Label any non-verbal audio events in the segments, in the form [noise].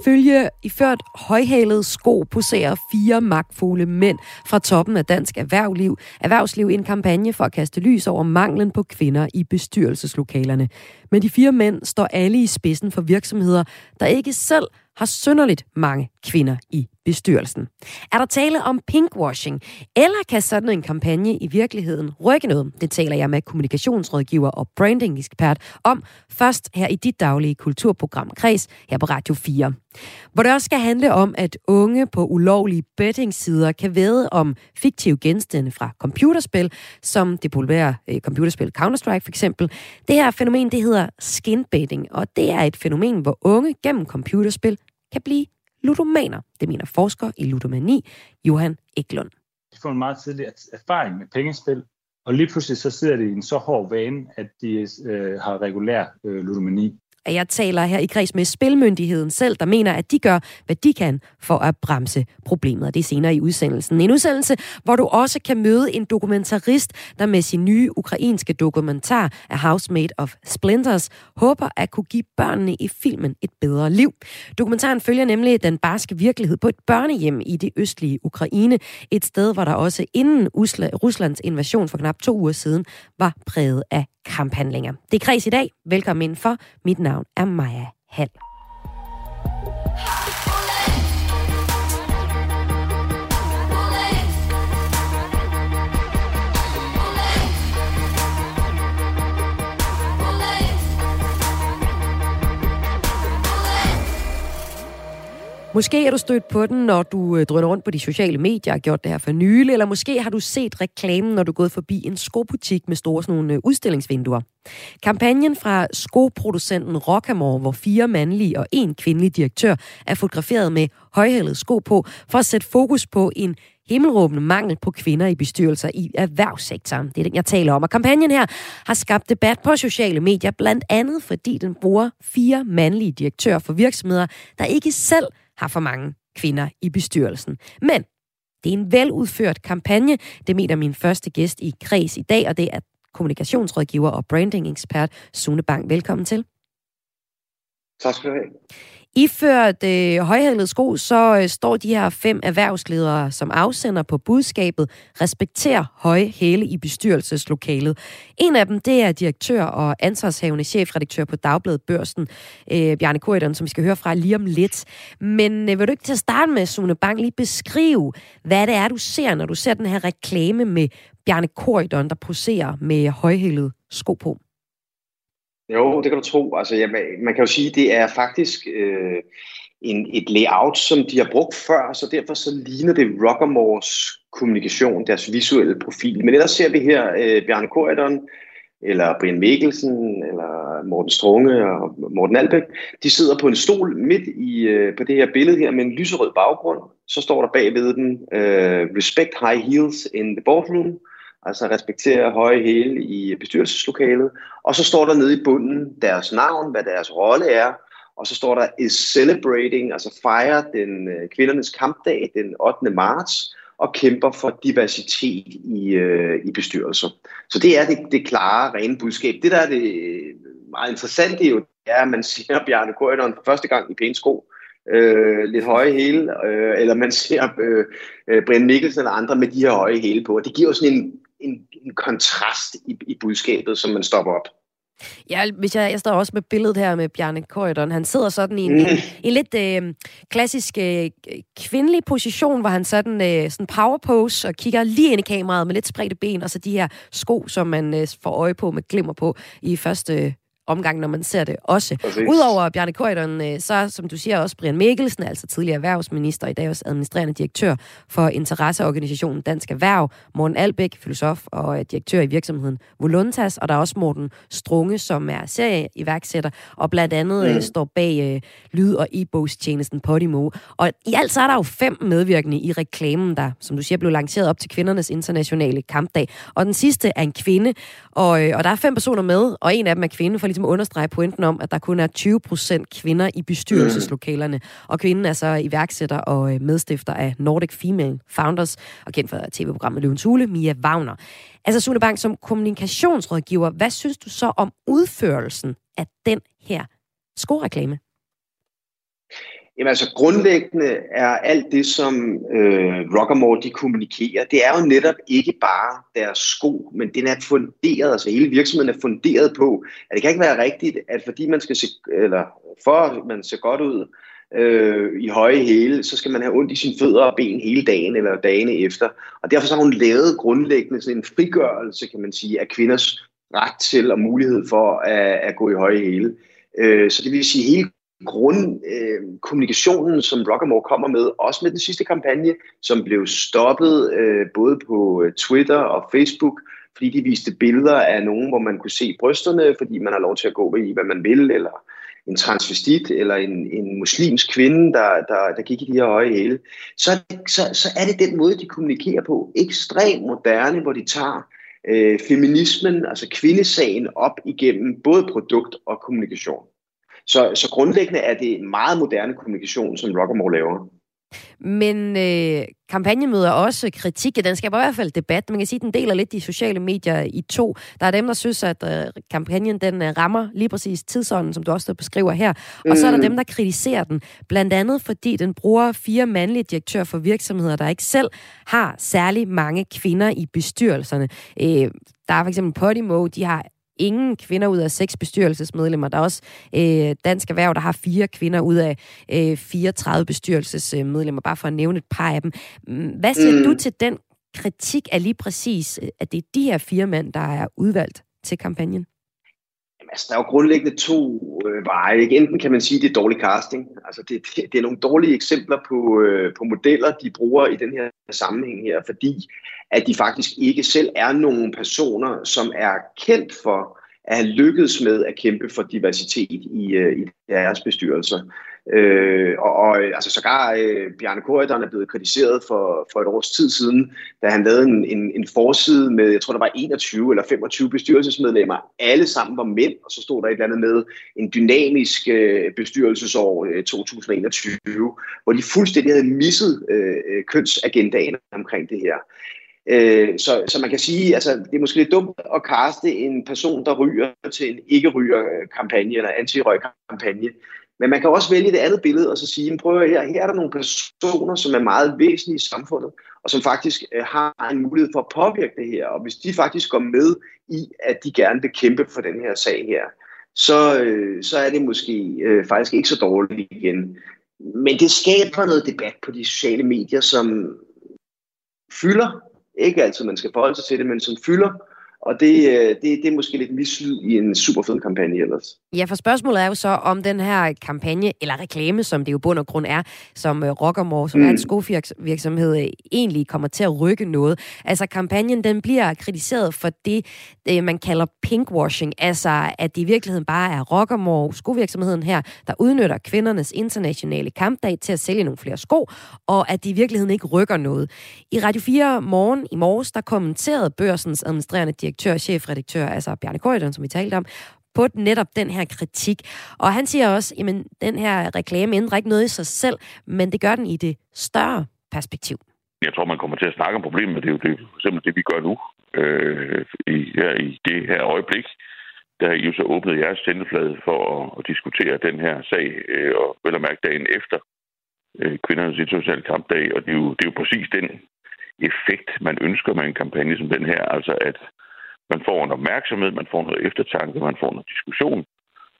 Ifølge iført højhalede sko poserer fire magtfulde mænd fra toppen af dansk erhvervsliv, erhvervsliv i en kampagne for at kaste lys over manglen på kvinder i bestyrelseslokalerne. Men de fire mænd står alle i spidsen for virksomheder, der ikke selv har synderligt mange kvinder i bestyrelsen. Er der tale om pinkwashing, eller kan sådan en kampagne i virkeligheden rykke noget? Det taler jeg med kommunikationsrådgiver og branding-ekspert om først her i dit daglige kulturprogram Kreds her på Radio 4. Hvor det også skal handle om, at unge på ulovlige bettingsider kan væde om fiktive genstande fra computerspil, som det populære eh, computerspil Counter-Strike for eksempel. Det her fænomen, det hedder skinbetting, og det er et fænomen, hvor unge gennem computerspil kan blive ludomaner. Det mener forsker i ludomani, Johan Eklund. De får en meget tidlig erfaring med pengespil, og lige pludselig så sidder de i en så hård vane, at de øh, har regulær øh, ludomani at jeg taler her i kreds med Spilmyndigheden selv, der mener, at de gør, hvad de kan for at bremse problemet. Og det er senere i udsendelsen. En udsendelse, hvor du også kan møde en dokumentarist, der med sin nye ukrainske dokumentar af Housemate of Splinters håber at kunne give børnene i filmen et bedre liv. Dokumentaren følger nemlig den barske virkelighed på et børnehjem i det østlige Ukraine. Et sted, hvor der også inden Ruslands invasion for knap to uger siden var præget af kamphandlinger. Det er Kreds i dag. Velkommen ind for. Mit navn er Maja Hall. Måske er du stødt på den, når du øh, drøner rundt på de sociale medier og har gjort det her for nylig, eller måske har du set reklamen, når du er gået forbi en skobutik med store sådan nogle øh, udstillingsvinduer. Kampagnen fra skoproducenten Rockamore, hvor fire mandlige og en kvindelig direktør er fotograferet med højhældet sko på, for at sætte fokus på en himmelråbende mangel på kvinder i bestyrelser i erhvervssektoren. Det er den, jeg taler om. Og kampagnen her har skabt debat på sociale medier, blandt andet fordi den bruger fire mandlige direktører for virksomheder, der ikke selv har for mange kvinder i bestyrelsen. Men det er en veludført kampagne. Det mener min første gæst i Kreds i dag, og det er kommunikationsrådgiver og branding-ekspert Sune Bang. Velkommen til. Tak skal du have. Iført øh, højhælede sko, så øh, står de her fem erhvervsledere som afsender på budskabet Respekter høje hæle i bestyrelseslokalet. En af dem, det er direktør og ansvarshavende chefredaktør på Dagbladet Børsen, øh, Bjarne Korydon, som vi skal høre fra lige om lidt. Men øh, vil du ikke til at starte med, Sune Bang, lige beskrive, hvad det er, du ser, når du ser den her reklame med Bjarne Korydon, der poserer med højhælede sko på? Jo, det kan du tro. Altså, ja, man kan jo sige, at det er faktisk øh, en, et layout, som de har brugt før, så derfor så ligner det Rockamores kommunikation, deres visuelle profil. Men ellers ser vi her øh, Bjarne Korydon, eller Brian Mikkelsen, eller Morten Strunge og Morten Albæk. De sidder på en stol midt i, øh, på det her billede her med en lyserød baggrund. Så står der bagved den, øh, Respect high heels in the boardroom altså respektere høje hæle i bestyrelseslokalet. Og så står der nede i bunden deres navn, hvad deres rolle er, og så står der is celebrating, altså fejre den øh, kvindernes kampdag den 8. marts, og kæmper for diversitet i, øh, i bestyrelser. Så det er det, det klare, rene budskab. Det, der er det øh, meget interessante, jo, er, at man [laughs] ser Bjarne Korydon for første gang i pæne sko, øh, lidt høje hæle, øh, eller man ser øh, øh, Brian Mikkelsen eller andre med de her høje hæle på. Det giver jo sådan en en, en kontrast i, i budskabet, som man stopper op. Ja, hvis jeg, jeg står også med billedet her med Bjarne Korydon. Han sidder sådan i en, mm. en, lidt øh, klassisk øh, kvindelig position, hvor han sådan, øh, sådan power pose og kigger lige ind i kameraet med lidt spredte ben, og så de her sko, som man øh, får øje på med glimmer på i første omgang, når man ser det også. Udover Bjarne Køjderen, øh, så som du siger også Brian Mikkelsen, altså tidligere erhvervsminister, i dag også administrerende direktør for interesseorganisationen Dansk Erhverv, Morten Albæk, filosof og direktør i virksomheden Voluntas, og der er også Morten Strunge, som er serieiværksætter, og blandt andet mm. står bag øh, lyd- og e-bogstjenesten Podimo. Og i alt så er der jo fem medvirkende i reklamen, der, som du siger, blev lanceret op til kvindernes internationale kampdag. Og den sidste er en kvinde, og, øh, og der er fem personer med, og en af dem er kvinde, for ligesom understrege pointen om, at der kun er 20 procent kvinder i bestyrelseslokalerne. Og kvinden er så iværksætter og øh, medstifter af Nordic Female Founders, og kendt for tv-programmet Løvens Hule, Mia Wagner. Altså Sune Bang, som kommunikationsrådgiver, hvad synes du så om udførelsen af den her skoreklame? Jamen altså grundlæggende er alt det, som øh, Rockamore de kommunikerer, det er jo netop ikke bare deres sko, men den er funderet, altså hele virksomheden er funderet på, at det kan ikke være rigtigt, at fordi man skal se, eller for man ser godt ud øh, i høje hæle, så skal man have ondt i sine fødder og ben hele dagen eller dagene efter. Og derfor så har hun lavet grundlæggende sådan en frigørelse, kan man sige, af kvinders ret til og mulighed for at, at gå i høje hæle. Øh, så det vil sige, hele grundkommunikationen, øh, som Rockamore kommer med, også med den sidste kampagne, som blev stoppet øh, både på øh, Twitter og Facebook, fordi de viste billeder af nogen, hvor man kunne se brysterne, fordi man har lov til at gå i, hvad man vil, eller en transvestit, eller en, en muslimsk kvinde, der, der, der gik i de her høje hæle, så, så, så er det den måde, de kommunikerer på. Ekstremt moderne, hvor de tager øh, feminismen, altså kvindesagen, op igennem både produkt og kommunikation. Så, så grundlæggende er det meget moderne kommunikation, som Rockamore laver. Men øh, kampagnen møder også kritik. Den skaber i hvert fald debat. Man kan sige, at den deler lidt de sociale medier i to. Der er dem, der synes, at øh, kampagnen den øh, rammer lige præcis tidsånden, som du også beskriver her. Og så er der mm. dem, der kritiserer den. Blandt andet fordi den bruger fire mandlige direktører for virksomheder, der ikke selv har særlig mange kvinder i bestyrelserne. Øh, der er for eksempel Podimo, de har ingen kvinder ud af seks bestyrelsesmedlemmer. Der er også øh, Dansk Erhverv, der har fire kvinder ud af øh, 34 bestyrelsesmedlemmer, bare for at nævne et par af dem. Mm, hvad siger mm. du til den kritik af lige præcis, at det er de her fire mænd, der er udvalgt til kampagnen? Jamen, altså, der er jo grundlæggende to øh, veje. Ikke? Enten kan man sige, at det er dårlig casting. Altså, det, det, det er nogle dårlige eksempler på, øh, på modeller, de bruger i den her sammenhæng her, fordi at de faktisk ikke selv er nogle personer, som er kendt for at have lykkedes med at kæmpe for diversitet i, øh, i deres bestyrelser. Øh, og, og altså sågar øh, Bjarne Korydon er blevet kritiseret for, for et års tid siden, da han lavede en, en, en forside med, jeg tror der var 21 eller 25 bestyrelsesmedlemmer, alle sammen var mænd, og så stod der et eller andet med en dynamisk øh, bestyrelsesår øh, 2021, hvor de fuldstændig havde misset øh, øh, kønsagendaen omkring det her. Øh, så, så man kan sige, altså det er måske lidt dumt at kaste en person, der ryger til en ikke-ryger-kampagne eller anti-røg-kampagne. Men man kan også vælge det andet billede og så sige, prøv at her, her er der nogle personer, som er meget væsentlige i samfundet, og som faktisk øh, har en mulighed for at påvirke det her. Og hvis de faktisk går med i, at de gerne vil kæmpe for den her sag her, så, øh, så er det måske øh, faktisk ikke så dårligt igen. Men det skaber noget debat på de sociale medier, som fylder ikke altid, man skal forholde sig til det, men som fylder. Og det, øh, det, det er måske lidt mislyd i en super fed kampagne ellers. Ja, for spørgsmålet er jo så, om den her kampagne, eller reklame, som det jo bund og grund er, som uh, Rockamore, som mm. er en skovirksomhed, uh, egentlig kommer til at rykke noget. Altså, kampagnen, den bliver kritiseret for det, man kalder pinkwashing, altså at det i virkeligheden bare er Rockamore, skovirksomheden her, der udnytter kvindernes internationale kampdag til at sælge nogle flere sko, og at de i virkeligheden ikke rykker noget. I Radio 4 morgen i morges, der kommenterede børsens administrerende direktør og chefredaktør, altså Bjarne Køjderen, som vi talte om, på netop den her kritik. Og han siger også, at den her reklame ændrer ikke noget i sig selv, men det gør den i det større perspektiv. Jeg tror, man kommer til at snakke om problemet. Det er jo det, for eksempel det, vi gør nu øh, i, her, i det her øjeblik. Der har I jo så åbnet jeres sendeflade for at, at diskutere den her sag, øh, og vel at mærke dagen efter øh, kvindernes internationale kampdag. Og det er, jo, det er jo præcis den effekt, man ønsker med en kampagne som den her. Altså at man får en opmærksomhed, man får noget eftertanke, man får noget diskussion.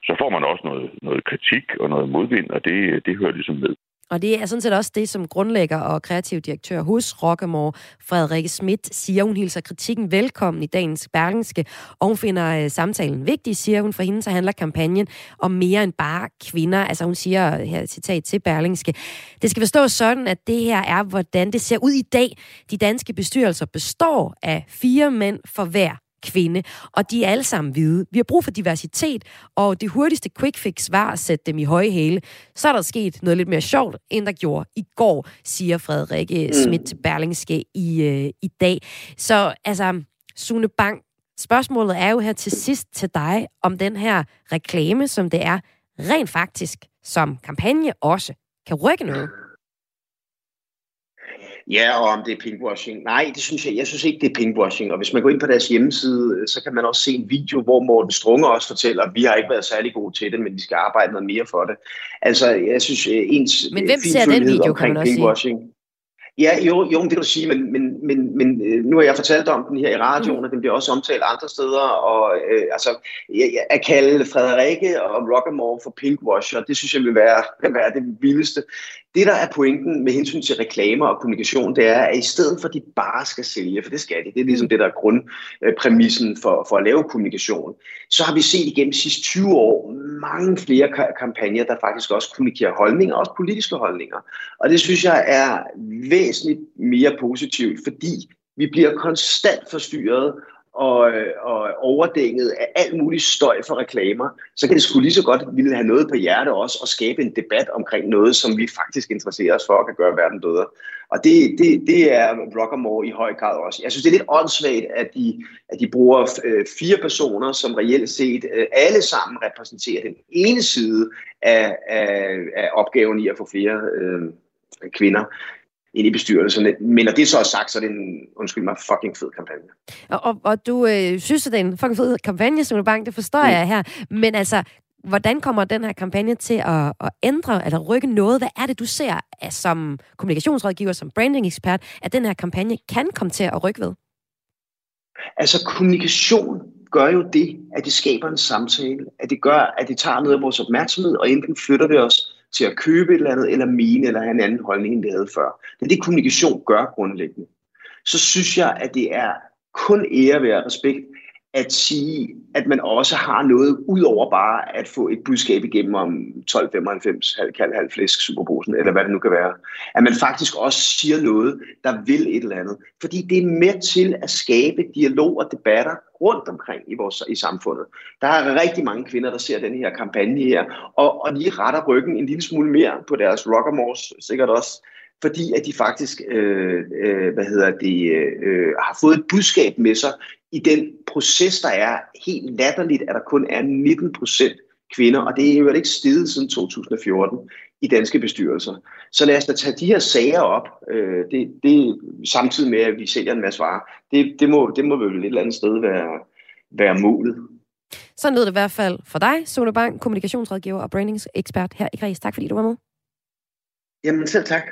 Så får man også noget, noget kritik og noget modvind, og det, det hører ligesom med. Og det er sådan set også det, som grundlægger og kreativ direktør hos Rockamore, Frederikke Schmidt, siger. Hun hilser kritikken velkommen i dagens Bergenske, og hun finder øh, samtalen vigtig, siger hun. For hende så handler kampagnen om mere end bare kvinder. Altså hun siger, her citat til Berlingske, det skal forstås sådan, at det her er, hvordan det ser ud i dag. De danske bestyrelser består af fire mænd for hver kvinde, og de er alle sammen hvide. Vi har brug for diversitet, og det hurtigste quick fix var at sætte dem i høje hæle. Så er der sket noget lidt mere sjovt, end der gjorde i går, siger Frederikke mm. Schmidt til Berlingske i, øh, i dag. Så altså, Sune Bang, spørgsmålet er jo her til sidst til dig, om den her reklame, som det er, rent faktisk som kampagne også kan rykke noget. Ja, og om det er pinkwashing. Nej, det synes jeg, jeg synes ikke, det er pinkwashing. Og hvis man går ind på deres hjemmeside, så kan man også se en video, hvor Morten Strunge også fortæller, at vi har ikke været særlig gode til det, men vi skal arbejde noget mere for det. Altså, jeg synes, øh, ens Men hvem ser den video, kan man også pinkwashing, sige? Ja, jo, jo det kan du sige, men, men, men, men øh, nu har jeg fortalt om den her i radioen, mm. og den bliver også omtalt andre steder, og øh, altså, jeg, at kalde Frederikke og Rockamore for pinkwasher, det synes jeg vil være, vil [laughs] være det vildeste. Det, der er pointen med hensyn til reklamer og kommunikation, det er, at i stedet for, at de bare skal sælge, for det skal de, det er ligesom mm. det, der er grundpræmissen for, for at lave kommunikation, så har vi set igennem de sidste 20 år mange flere kampagner, der faktisk også kommunikerer holdninger, også politiske holdninger. Og det synes jeg er væsentligt mere positivt, fordi vi bliver konstant forstyrret og, øh, og overdænget af alt muligt støj for reklamer, så kan det sgu lige så godt ville have noget på hjerte også og skabe en debat omkring noget, som vi faktisk interesserer os for og kan gøre verden bedre. Og det, det, det er Rockamore i høj grad også. Jeg synes, det er lidt åndssvagt, at de, at de bruger øh, fire personer, som reelt set øh, alle sammen repræsenterer den ene side af, af, af opgaven i at få flere øh, kvinder ind i bestyrelserne. Men når det så er sagt, så er det en, undskyld mig, fucking fed kampagne. Og, og, og du øh, synes, at det er en fucking fed kampagne, som Bank, det forstår mm. jeg her. Men altså, hvordan kommer den her kampagne til at, at ændre eller rykke noget? Hvad er det, du ser som kommunikationsrådgiver, som branding-ekspert, at den her kampagne kan komme til at rykke ved? Altså, kommunikation gør jo det, at det skaber en samtale, at det gør, at det tager noget af vores opmærksomhed, og enten flytter det os til at købe et eller andet, eller mene, eller have en anden holdning, end det havde før. Det er det, kommunikation gør grundlæggende. Så synes jeg, at det er kun ære ved respekt, at sige, at man også har noget ud over bare at få et budskab igennem om 1295, halv kald, halv flæsk, superbrusen, eller hvad det nu kan være. At man faktisk også siger noget, der vil et eller andet. Fordi det er med til at skabe dialog og debatter rundt omkring i, vores, i samfundet. Der er rigtig mange kvinder, der ser den her kampagne her, og, og de retter ryggen en lille smule mere på deres rockermors, sikkert også, fordi at de faktisk øh, øh, hvad hedder det, øh, har fået et budskab med sig i den proces, der er helt latterligt, at der kun er 19 procent kvinder, og det er jo ikke steget siden 2014 i danske bestyrelser. Så lad os da tage de her sager op, øh, det, det, samtidig med, at vi sælger en masse varer. Det, det, må, det må vel et eller andet sted være, være målet. Sådan lød det i hvert fald for dig, Sune Bang, kommunikationsrådgiver og brandingsekspert her i Græs. Tak fordi du var med. Jamen selv tak.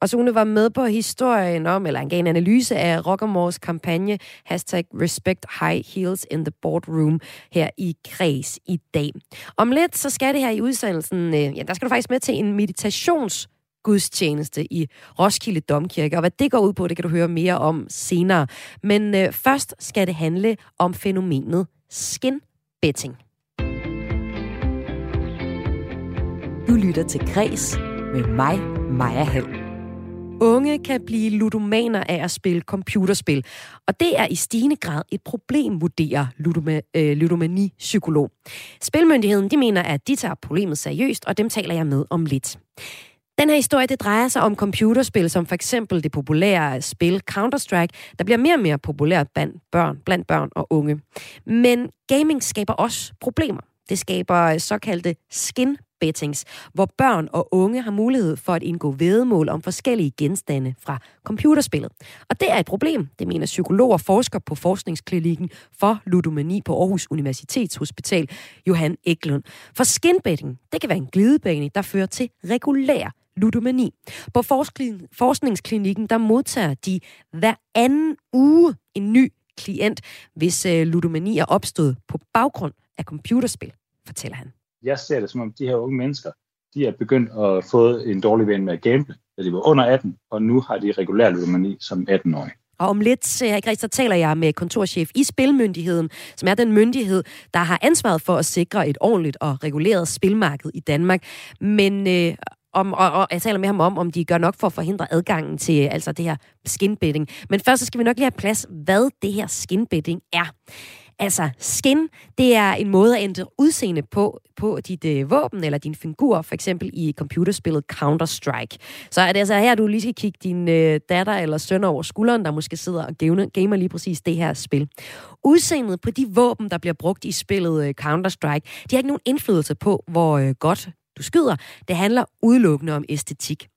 Og Sune var med på historien om, eller han gav en analyse af Rockermores kampagne, hashtag Respect High Heels in the Boardroom, her i Kreds i dag. Om lidt, så skal det her i udsendelsen, øh, ja, der skal du faktisk med til en meditations gudstjeneste i Roskilde Domkirke. Og hvad det går ud på, det kan du høre mere om senere. Men øh, først skal det handle om fænomenet skin betting. Du lytter til Græs med mig, Maja Hall. Unge kan blive ludomaner af at spille computerspil, og det er i stigende grad et problem, vurderer ludoma, øh, ludomani-psykolog. Spilmyndigheden de mener, at de tager problemet seriøst, og dem taler jeg med om lidt. Den her historie, det drejer sig om computerspil, som for eksempel det populære spil Counter-Strike, der bliver mere og mere populært blandt børn, blandt børn og unge. Men gaming skaber også problemer. Det skaber såkaldte skin bettings, hvor børn og unge har mulighed for at indgå vedemål om forskellige genstande fra computerspillet. Og det er et problem, det mener psykolog og forsker på forskningsklinikken for ludomani på Aarhus Universitetshospital, Johan Eklund. For skinbetting, det kan være en glidebane, der fører til regulær ludomani. På forskningsklinikken, der modtager de hver anden uge en ny klient, hvis øh, ludomani er opstået på baggrund af computerspil, fortæller han jeg ser det som om, de her unge mennesker, de er begyndt at få en dårlig ven med at gamble, da de var under 18, og nu har de regulær ludomani som 18-årige. Og om lidt, så taler jeg med kontorchef i Spilmyndigheden, som er den myndighed, der har ansvaret for at sikre et ordentligt og reguleret spilmarked i Danmark. Men øh, om, og, og jeg taler med ham om, om de gør nok for at forhindre adgangen til altså det her skinbetting. Men først så skal vi nok lige have plads, hvad det her skinbetting er. Altså, skin, det er en måde at ændre udseende på, på dit øh, våben eller din figur, for eksempel i computerspillet Counter-Strike. Så er det altså her, du lige skal kigge din øh, datter eller søn over skulderen, der måske sidder og gamer, lige præcis det her spil. Udseendet på de våben, der bliver brugt i spillet øh, Counter-Strike, de har ikke nogen indflydelse på, hvor øh, godt du skyder. Det handler udelukkende om æstetik.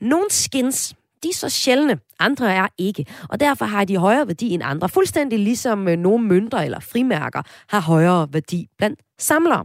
Nogle skins, de er så sjældne, andre er ikke, og derfor har de højere værdi end andre, fuldstændig ligesom øh, nogle mønter eller frimærker har højere værdi blandt samlere.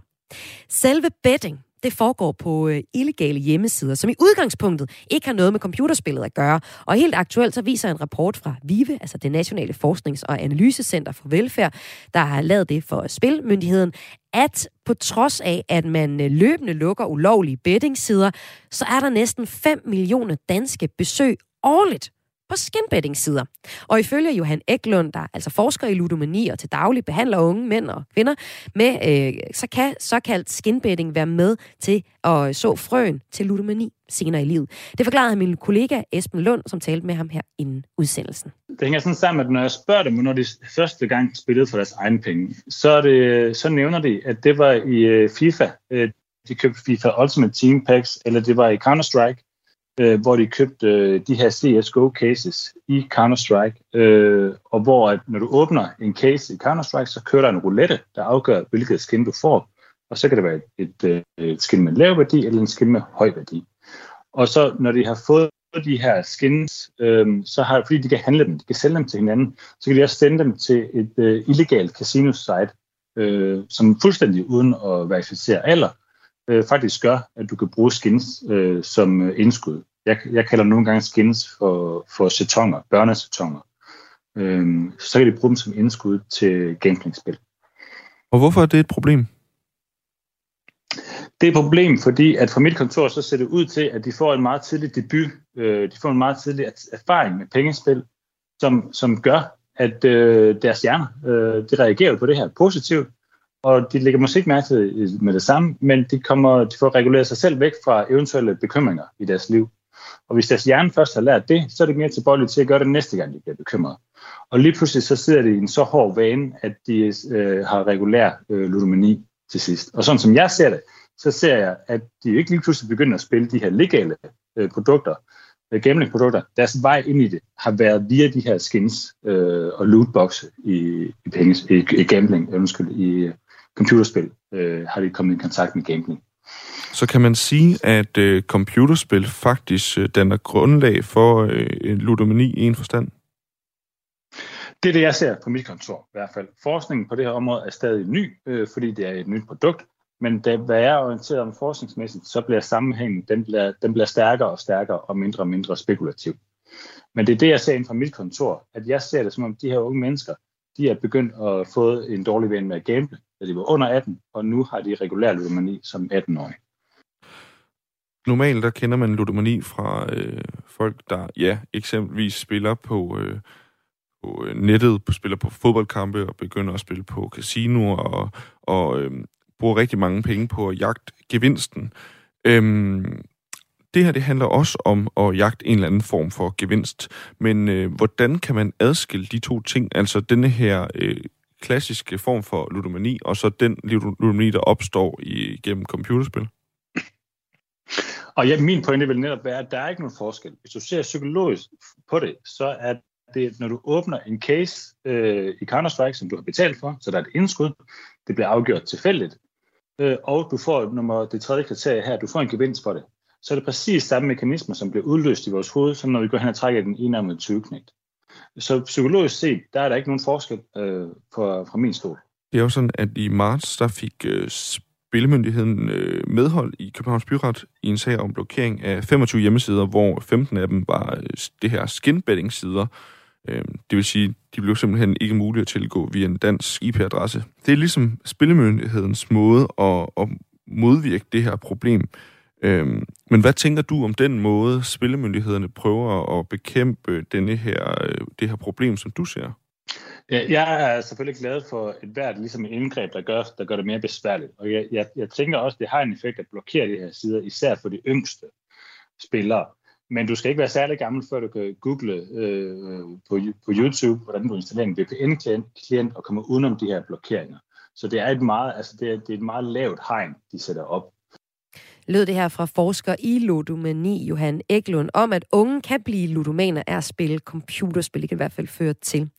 Selve betting, det foregår på øh, illegale hjemmesider, som i udgangspunktet ikke har noget med computerspillet at gøre. Og helt aktuelt så viser en rapport fra VIVE, altså det Nationale Forsknings- og Analysecenter for Velfærd, der har lavet det for Spilmyndigheden, at på trods af, at man øh, løbende lukker ulovlige bettingsider, så er der næsten 5 millioner danske besøg årligt på skinbetting-sider. Og ifølge Johan Eklund, der altså forsker i ludomani og til daglig behandler unge mænd og kvinder med, øh, så kan såkaldt skinbetting være med til at så frøen til ludomani senere i livet. Det forklarede min kollega Esben Lund, som talte med ham her inden udsendelsen. Det hænger sådan sammen, at når jeg spørger dem, når de første gang spillede for deres egen penge, så, er det, så nævner de, at det var i øh, FIFA. Øh, de købte FIFA Ultimate Team Packs, eller det var i Counter-Strike, øh, hvor de købte øh, de her CSGO cases i Counter-Strike, øh, og hvor at når du åbner en case i Counter-Strike, så kører der en roulette, der afgør, hvilket skin du får. Og så kan det være et, et, øh, et skin med lav værdi, eller en skin med høj værdi. Og så når de har fået de her skins, øh, så har, fordi de kan handle dem, de kan sælge dem til hinanden, så kan de også sende dem til et øh, illegalt casino-site, øh, som fuldstændig uden at verificere alder, øh, faktisk gør, at du kan bruge skins øh, som øh, indskud. Jeg, jeg kalder nogle gange skins for, for setonger, børnesetonger. Øhm, så kan de bruge dem som indskud til gamblingspil. Og hvorfor er det et problem? Det er et problem, fordi at fra mit kontor så ser det ud til, at de får en meget tidlig debut, øh, de får en meget tidlig erfaring med pengespil, som, som gør, at øh, deres hjerner øh, de reagerer på det her positivt, og de lægger måske ikke mærke til med det samme, men de, kommer, de får reguleret sig selv væk fra eventuelle bekymringer i deres liv. Og hvis deres hjerne først har lært det, så er det mere tilbøjelige til at gøre det næste gang, de bliver bekymret. Og lige pludselig så sidder de i en så hård vane, at de øh, har regulær øh, ludomani til sidst. Og sådan som jeg ser det, så ser jeg, at de ikke lige pludselig begynder at spille de her legale øh, produkter, øh, gamblingprodukter. Deres vej ind i det har været via de her skins øh, og lootbox i, i, penge, i, i gambling, undskyld, i computerspil, øh, har de kommet i kontakt med gambling. Så kan man sige, at øh, computerspil faktisk øh, danner grundlag for øh, ludomani i en forstand? Det er det, jeg ser på mit kontor i hvert fald. Forskningen på det her område er stadig ny, øh, fordi det er et nyt produkt. Men da, hvad jeg er orienteret om forskningsmæssigt, så bliver sammenhængen den bliver, den bliver stærkere og stærkere og mindre og mindre spekulativ. Men det er det, jeg ser inden fra mit kontor, at jeg ser det som om de her unge mennesker, de er begyndt at få en dårlig ven med at gamble, da de var under 18, og nu har de regulær ludomani som 18-årige. Normalt der kender man ludomani fra øh, folk, der ja, eksempelvis spiller på, øh, på øh, nettet, spiller på fodboldkampe og begynder at spille på casinoer og, og øh, bruger rigtig mange penge på at jagte gevinsten. Øhm, det her det handler også om at jagte en eller anden form for gevinst. Men øh, hvordan kan man adskille de to ting? Altså denne her øh, klassiske form for ludomani, og så den ludomani, der opstår i, gennem computerspil? Og ja, min pointe vil netop være, at der er ikke nogen forskel. Hvis du ser psykologisk på det, så er det, når du åbner en case øh, i Counter-Strike, som du har betalt for, så der er et indskud, det bliver afgjort tilfældigt, øh, og du får nummer, det tredje kriterie her, du får en gevinst for det, så er det præcis samme mekanismer, som bliver udløst i vores hoved, som når vi går hen og trækker den enarmede med 20 knægt. Så psykologisk set, der er der ikke nogen forskel øh, fra, fra min stol. Det er jo sådan, at i marts, der fik øh, Spillemyndigheden øh, medhold i Københavns Byret i en sag om blokering af 25 hjemmesider, hvor 15 af dem var øh, det her skinbetting-sider. Øh, det vil sige, de blev simpelthen ikke mulige at tilgå via en dansk IP-adresse. Det er ligesom Spillemyndighedens måde at, at modvirke det her problem. Øhm, men hvad tænker du om den måde, spillemyndighederne prøver at bekæmpe denne her, øh, det her problem, som du ser? Ja, jeg er selvfølgelig glad for et hvert ligesom et indgreb, der gør, der gør det mere besværligt. Og jeg, jeg, jeg tænker også, det har en effekt at blokere de her sider, især for de yngste spillere. Men du skal ikke være særlig gammel, før du kan google øh, på, på YouTube, hvordan du installerer en VPN-klient og kommer udenom de her blokeringer. Så det er et meget, altså det er, det er et meget lavt hegn, de sætter op lød det her fra forsker i ludomani, Johan Eklund, om at unge kan blive ludomaner af at spille computerspil. Det kan i hvert fald føre til.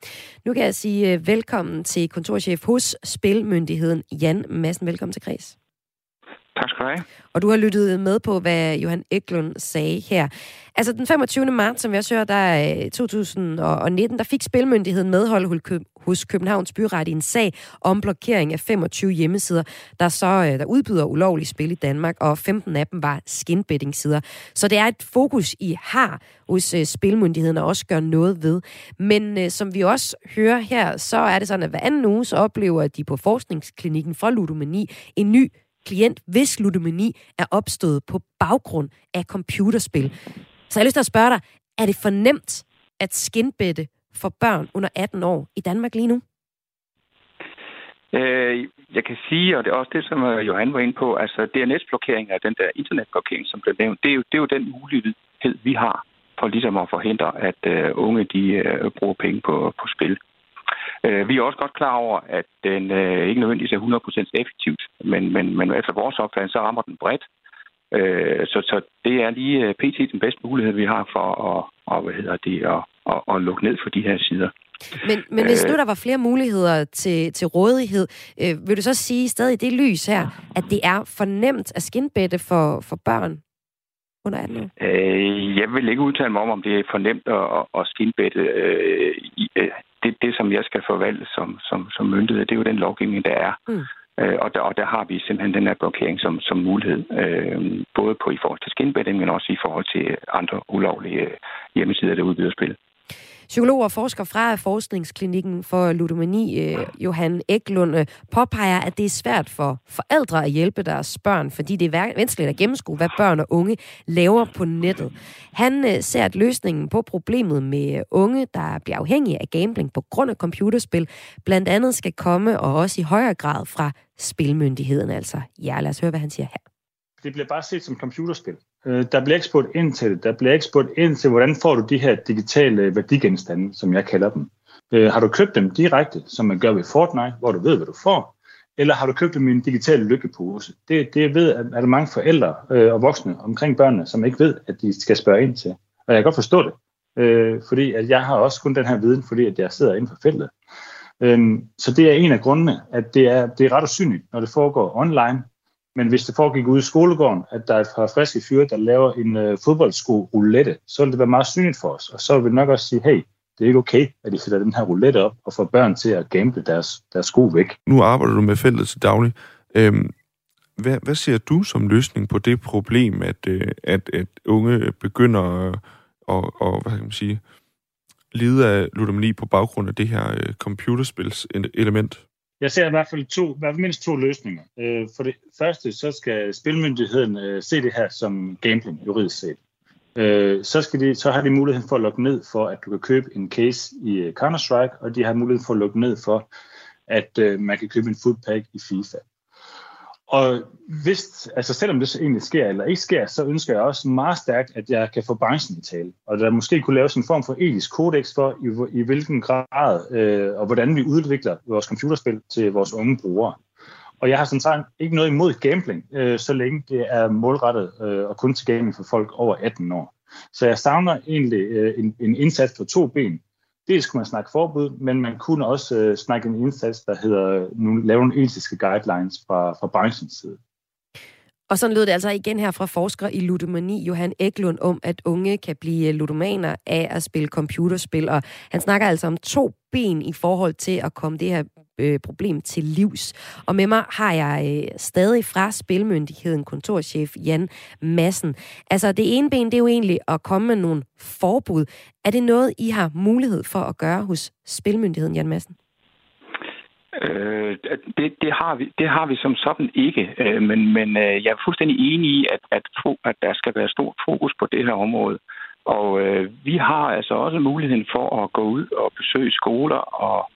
Nu kan jeg sige øh, velkommen til kontorchef hos Spilmyndigheden, Jan Madsen. Velkommen til Kreds. Tak skal du have. Og du har lyttet med på, hvad Johan Eklund sagde her. Altså den 25. marts, som vi også hører, der øh, 2019, der fik Spilmyndigheden medhold hos Københavns Byret i en sag om blokering af 25 hjemmesider, der så øh, der udbyder ulovlige spil i Danmark, og 15 af dem var skinbetting-sider. Så det er et fokus, I har hos øh, Spilmyndigheden og også gør noget ved. Men som vi også hører her, så er det sådan, at hver anden uge så oplever de på forskningsklinikken for ludomani en ny klient, hvis ludomani er opstået på baggrund af computerspil. Så jeg har lyst til at spørge dig, er det for nemt at skinbætte for børn under 18 år i Danmark lige nu? Øh, jeg kan sige, og det er også det, som øh, Johan var inde på, altså DNS-blokering af den der internetblokering, som blev nævnt, det er jo, det er jo den mulighed, vi har for ligesom at forhindre, at øh, unge de øh, bruger penge på, på spil. Uh, vi er også godt klar over, at den uh, ikke nødvendigvis er 100% effektivt, men, men, men efter vores opfattelse, så rammer den bredt. Uh, så, så det er lige pt. den bedste mulighed, vi har for at, og, hvad hedder det, at, at, at lukke ned for de her sider. Men, men hvis nu der var flere muligheder til, til rådighed, øh, vil du så sige stadig i det lys her, at det er for nemt at skinbette for, for børn under 18 år? Øh, jeg vil ikke udtale mig om, om det er for nemt at, at skinbette. Øh, øh, det, det, som jeg skal forvalte som, som, som myndighed, det er jo den lovgivning, der er. Mm. Øh, og, der, og der har vi simpelthen den her blokering som, som mulighed, øh, både på i forhold til skinbetting, men også i forhold til andre ulovlige hjemmesider, der udbyder spil. Psykolog og forsker fra Forskningsklinikken for Ludomani, øh, Johan Eklund, øh, påpeger, at det er svært for forældre at hjælpe deres børn, fordi det er vanskeligt at gennemskue, hvad børn og unge laver på nettet. Han øh, ser, at løsningen på problemet med øh, unge, der bliver afhængige af gambling på grund af computerspil, blandt andet skal komme, og også i højere grad fra spilmyndigheden. Altså, ja, lad os høre, hvad han siger her. Det bliver bare set som computerspil. Øh, der bliver ikke spurgt ind til det. Der bliver ikke spurgt ind til, hvordan får du de her digitale værdigenstande, som jeg kalder dem. Øh, har du købt dem direkte, som man gør ved Fortnite, hvor du ved, hvad du får? Eller har du købt dem i en digital lykkepose? Det, det ved, at er mange forældre øh, og voksne omkring børnene, som ikke ved, at de skal spørge ind til. Og jeg kan godt forstå det, øh, fordi at jeg har også kun den her viden, fordi at jeg sidder inden for feltet. Øh, så det er en af grundene, at det er, det er ret usynligt, når det foregår online, men hvis det foregik ude i skolegården, at der er et par friske fyre, der laver en øh, fodboldsko roulette, så ville det være meget synligt for os. Og så ville vi nok også sige, hey, det er ikke okay, at de sætter den her roulette op og får børn til at gamble deres, deres sko væk. Nu arbejder du med feltet til daglig. Øhm, hvad, hvad ser du som løsning på det problem, at, øh, at, at unge begynder at, og, og, hvad kan man sige, lide af ludomani på baggrund af det her øh, computerspils element? Jeg ser i hvert fald to, i hvert fald mindst to løsninger. Øh, for det første, så skal spilmyndigheden øh, se det her som gambling, juridisk set. Øh, så, skal de, så har de mulighed for at lukke ned for, at du kan købe en case i øh, Counter-Strike, og de har mulighed for at lukke ned for, at øh, man kan købe en foodpack i FIFA. Og hvis, altså selvom det egentlig sker eller ikke sker, så ønsker jeg også meget stærkt, at jeg kan få branchen i tale. Og der måske kunne laves en form for etisk kodex for, i, i hvilken grad øh, og hvordan vi udvikler vores computerspil til vores unge brugere. Og jeg har sådan sagt ikke noget imod gambling, øh, så længe det er målrettet øh, og kun tilgængeligt for folk over 18 år. Så jeg savner egentlig øh, en, en indsats på to ben. Dels kunne man snakke forbud, men man kunne også øh, snakke en indsats, der hedder øh, nu lave nogle etiske guidelines fra, fra branchens side. Og sådan lød det altså igen her fra forsker i ludomani, Johan Eklund, om, at unge kan blive øh, ludomaner af at spille computerspil. Og han snakker altså om to ben i forhold til at komme det her øh, problem til livs. Og med mig har jeg øh, stadig fra Spilmyndigheden kontorchef Jan Massen. Altså det ene ben, det er jo egentlig at komme med nogle forbud. Er det noget, I har mulighed for at gøre hos Spilmyndigheden, Jan Massen? Øh, det, det, har vi, det har vi som sådan ikke, øh, men, men øh, jeg er fuldstændig enig i, at, at, at der skal være stor fokus på det her område. Og øh, vi har altså også muligheden for at gå ud og besøge skoler, og,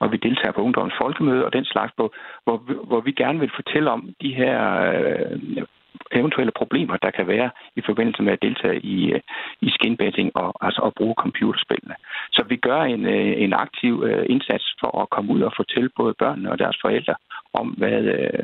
og vi deltager på Ungdommens Folkemøde og den slags, hvor, hvor, hvor vi gerne vil fortælle om de her øh, eventuelle problemer, der kan være i forbindelse med at deltage i, øh, i skinbetting og altså at bruge computerspillene. Så vi gør en, øh, en aktiv øh, indsats for at komme ud og fortælle både børnene og deres forældre om, hvad,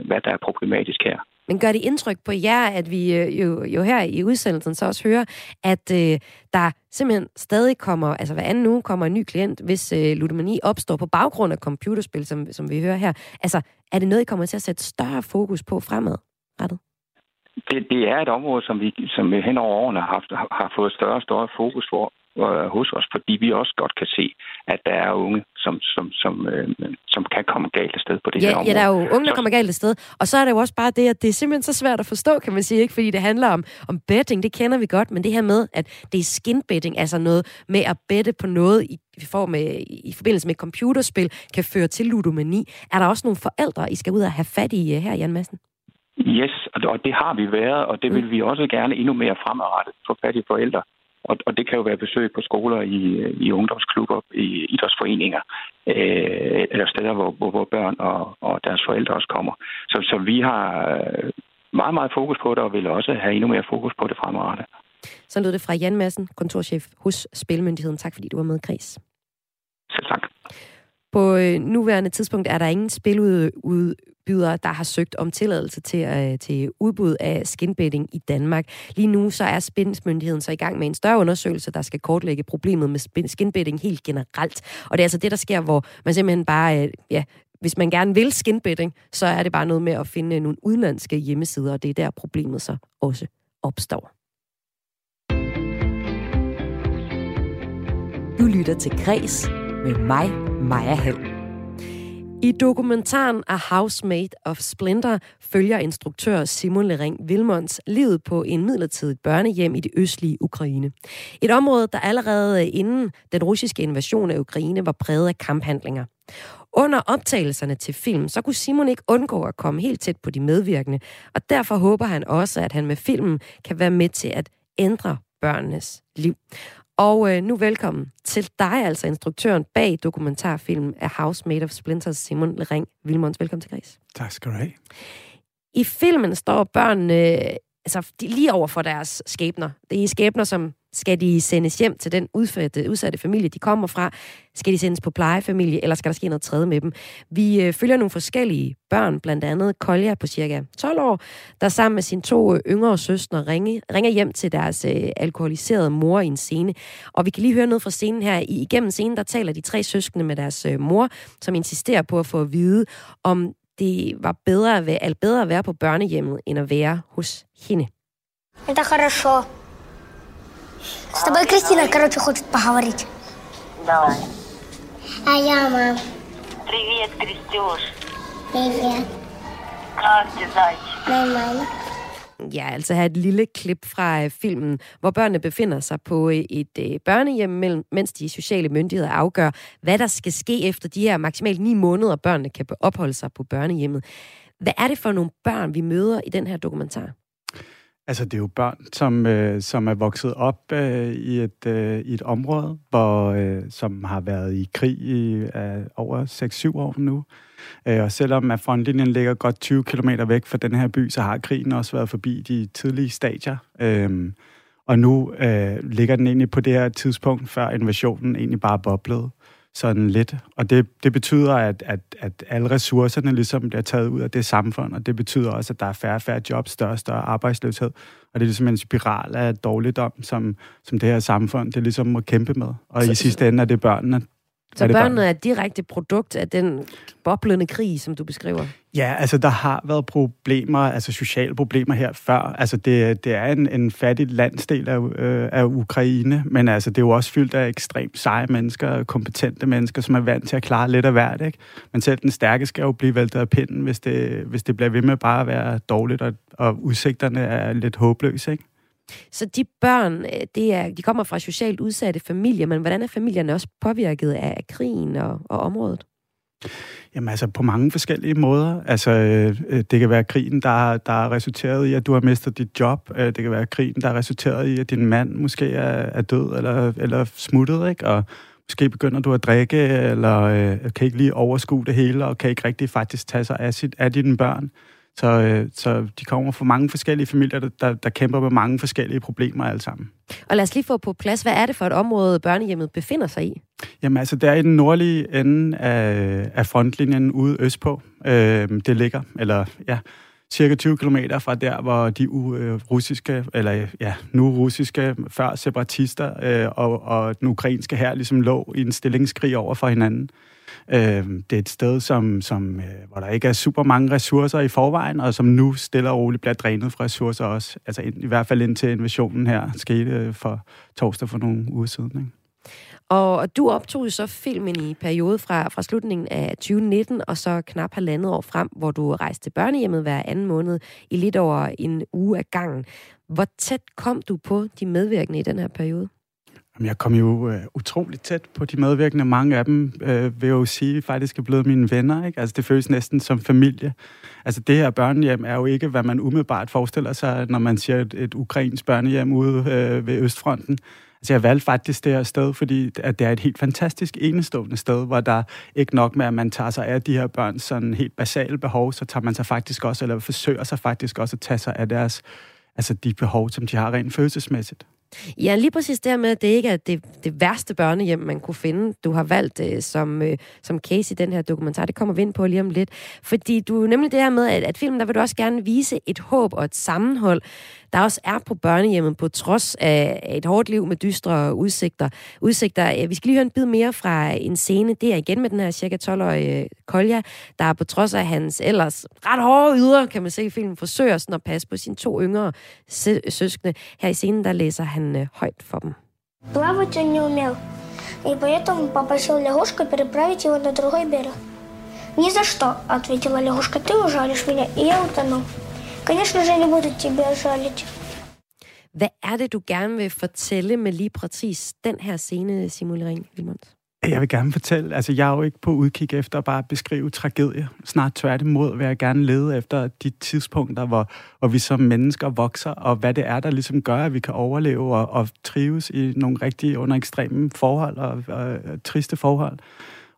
hvad der er problematisk her. Men gør det indtryk på jer, at vi jo, jo her i udsendelsen så også hører, at øh, der simpelthen stadig kommer, altså hver anden uge kommer en ny klient, hvis øh, ludomani opstår på baggrund af computerspil, som, som vi hører her. Altså, er det noget, I kommer til at sætte større fokus på fremadrettet? det, det er et område, som vi som vi hen over årene har, haft, har fået større og større fokus for øh, hos os, fordi vi også godt kan se, at der er unge, som, som, som, øh, som kan komme galt af sted på det ja, her område. Ja, der er jo unge, der kommer galt af sted. Og så er det jo også bare det, at det er simpelthen så svært at forstå, kan man sige, ikke? fordi det handler om, om betting, det kender vi godt, men det her med, at det er skinbetting, altså noget med at bette på noget i form af, i forbindelse med computerspil, kan føre til ludomani. Er der også nogle forældre, I skal ud og have fat i øh, her, Jan Madsen? Yes, og det har vi været, og det vil mm. vi også gerne endnu mere fremadrettet for fattige forældre. Og, og det kan jo være besøg på skoler, i, i ungdomsklubber, i idrætsforeninger, øh, eller steder, hvor, hvor, hvor børn og, og deres forældre også kommer. Så, så vi har meget, meget fokus på det, og vil også have endnu mere fokus på det fremadrettet. Så lød det fra Jan Madsen, kontorchef hos Spilmyndigheden. Tak fordi du var med, Chris. Selv tak. På øh, nuværende tidspunkt er der ingen spiludbydere, der har søgt om tilladelse til, øh, til udbud af skinbedding i Danmark. Lige nu så er Spindsmyndigheden så i gang med en større undersøgelse, der skal kortlægge problemet med skinbedding helt generelt. Og det er altså det, der sker, hvor man simpelthen bare, øh, ja, hvis man gerne vil skinbedding, så er det bare noget med at finde nogle udenlandske hjemmesider, og det er der problemet så også opstår. Du lytter til Græs med mig, Maja Hall. I dokumentaren A Housemate of Splinter følger instruktør Simon Lering Vilmons livet på en midlertidig børnehjem i det østlige Ukraine. Et område, der allerede inden den russiske invasion af Ukraine var præget af kamphandlinger. Under optagelserne til film, så kunne Simon ikke undgå at komme helt tæt på de medvirkende, og derfor håber han også, at han med filmen kan være med til at ændre børnenes liv. Og øh, nu velkommen til dig, altså instruktøren bag dokumentarfilmen A House Made of Splinters, Simon Lering Vilmons. Velkommen til Græs. Tak skal du have. I filmen står børnene altså, de, lige over for deres skæbner. Det er skæbner, som skal de sendes hjem til den udsatte, udsatte familie, de kommer fra? Skal de sendes på plejefamilie, eller skal der ske noget tredje med dem? Vi øh, følger nogle forskellige børn, blandt andet Kolja på cirka 12 år, der sammen med sine to øh, yngre søstre ringe, ringer hjem til deres øh, alkoholiserede mor i en scene. Og vi kan lige høre noget fra scenen her. I, igennem scenen, der taler de tre søskende med deres øh, mor, som insisterer på at få at vide, om det var bedre at være, bedre at være på børnehjemmet, end at være hos hende. Это хорошо. С тобой Кристина, короче, хочет поговорить. Давай. А я, мам. Привет, Крестюш. Привет. Как ты, зайчик? Нормально. Ja, altså her et lille klip fra øh, filmen, hvor børnene befinder sig på øh, et øh, børnehjem, mens de sociale myndigheder afgør, hvad der skal ske efter de her maksimalt ni måneder, børnene kan opholde sig på børnehjemmet. Hvad er det for nogle børn, vi møder i den her dokumentar? Altså, det er jo børn, som, øh, som er vokset op øh, i, et, øh, i et område, hvor, øh, som har været i krig i øh, over 6-7 år nu. Øh, og selvom at frontlinjen ligger godt 20 km væk fra den her by, så har krigen også været forbi de tidlige stadier. Øh, og nu øh, ligger den egentlig på det her tidspunkt, før invasionen egentlig bare boblede sådan lidt. Og det, det betyder, at, at, at alle ressourcerne ligesom bliver taget ud af det samfund, og det betyder også, at der er færre og færre jobs, større og større arbejdsløshed. Og det er ligesom en spiral af dårligdom, som, som det her samfund det ligesom må kæmpe med. Og så, i sidste ende er det børnene, så er børnene er et direkte produkt af den boblende krig, som du beskriver? Ja, altså der har været problemer, altså sociale problemer her før. Altså det, det er en, en fattig landsdel af, øh, af Ukraine, men altså det er jo også fyldt af ekstremt seje mennesker, kompetente mennesker, som er vant til at klare lidt af hvert, ikke? Men selv den stærke skal jo blive væltet af pinden, hvis det, hvis det bliver ved med bare at være dårligt, og, og udsigterne er lidt håbløse, ikke? Så de børn, øh, det er, de kommer fra socialt udsatte familier, men hvordan er familierne også påvirket af krigen og, og området? Jamen altså på mange forskellige måder. Altså øh, det kan være krigen, der, der har resulteret i, at du har mistet dit job. Øh, det kan være krigen, der har resulteret i, at din mand måske er, er død eller, eller smuttet, ikke? Og måske begynder du at drikke, eller øh, kan ikke lige overskue det hele, og kan ikke rigtig faktisk tage sig af, sit, af dine børn. Så, øh, så de kommer fra mange forskellige familier, der, der, der kæmper med mange forskellige problemer alle sammen. Og lad os lige få på plads, hvad er det for et område, børnehjemmet befinder sig i? Jamen altså, det er i den nordlige ende af, af frontlinjen ude østpå. Øh, det ligger, eller ja, cirka 20 km fra der, hvor de uh, russiske, eller ja, nu russiske, før separatister øh, og, og den ukrainske her ligesom lå i en stillingskrig over for hinanden. Øh, Øh, det er et sted, som, som, øh, hvor der ikke er super mange ressourcer i forvejen, og som nu stille og roligt bliver drænet fra ressourcer også. Altså i, i hvert fald indtil invasionen her skete øh, for torsdag for nogle uger siden. Ikke? Og du optog så filmen i periode fra, fra slutningen af 2019, og så knap halvandet år frem, hvor du rejste til børnehjemmet hver anden måned i lidt over en uge af gangen. Hvor tæt kom du på de medvirkende i den her periode? Jamen, jeg kom jo øh, utroligt tæt på de medvirkende. Mange af dem, øh, vil jo sige, faktisk er blevet mine venner. Ikke? Altså, det føles næsten som familie. Altså, det her børnehjem er jo ikke, hvad man umiddelbart forestiller sig, når man siger et, et ukrainsk børnehjem ude øh, ved Østfronten. Altså, jeg valgte faktisk det her sted, fordi at det er et helt fantastisk enestående sted, hvor der ikke nok med, at man tager sig af de her børns sådan helt basale behov, så tager man sig faktisk også, eller forsøger sig faktisk også at tage sig af deres, altså de behov, som de har rent følelsesmæssigt. Ja, lige præcis det med, at det ikke er det, det værste børnehjem, man kunne finde. Du har valgt øh, som, øh, som case i den her dokumentar. Det kommer vi ind på lige om lidt. Fordi du nemlig det her med, at, at filmen, der vil du også gerne vise et håb og et sammenhold, der også er på børnehjemmet, på trods af et hårdt liv med dystre udsigter. udsigter. Øh, vi skal lige høre en bid mere fra en scene. Det er igen med den her cirka 12-årige øh, Kolja, der på trods af hans ellers ret hårde yder, kan man se i filmen, forsøger sådan at passe på sine to yngre søskende. Her i scenen, der læser han øh, højt for dem. Плавать он не умел, и поэтому попросил лягушку переправить его на другой берег. «Ни за что», — ответила лягушка, — «ты ужалишь меня, и я утону». Конечно же, не буду тебя жалить. Hvad er det, du gerne vil fortælle med lige præcis den her scene, Simon Ring Vilmons? Jeg vil gerne fortælle, altså jeg er jo ikke på udkig efter at bare beskrive tragedie. Snart tværtimod vil jeg gerne lede efter de tidspunkter, hvor, hvor vi som mennesker vokser, og hvad det er, der ligesom gør, at vi kan overleve og, og trives i nogle rigtig under ekstreme forhold og, og, og triste forhold.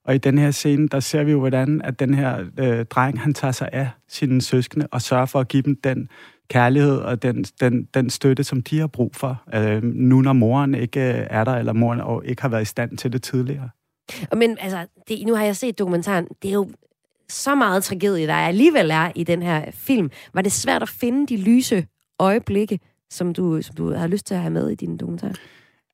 Og i den her scene, der ser vi jo, hvordan at den her øh, dreng, han tager sig af sine søskende og sørger for at give dem den kærlighed og den, den, den støtte, som de har brug for, øh, nu når moren ikke øh, er der, eller moren og ikke har været i stand til det tidligere. Men altså, det, nu har jeg set dokumentaren, det er jo så meget tragedie, der alligevel er i den her film. Var det svært at finde de lyse øjeblikke, som du, som du har lyst til at have med i din dokumentar?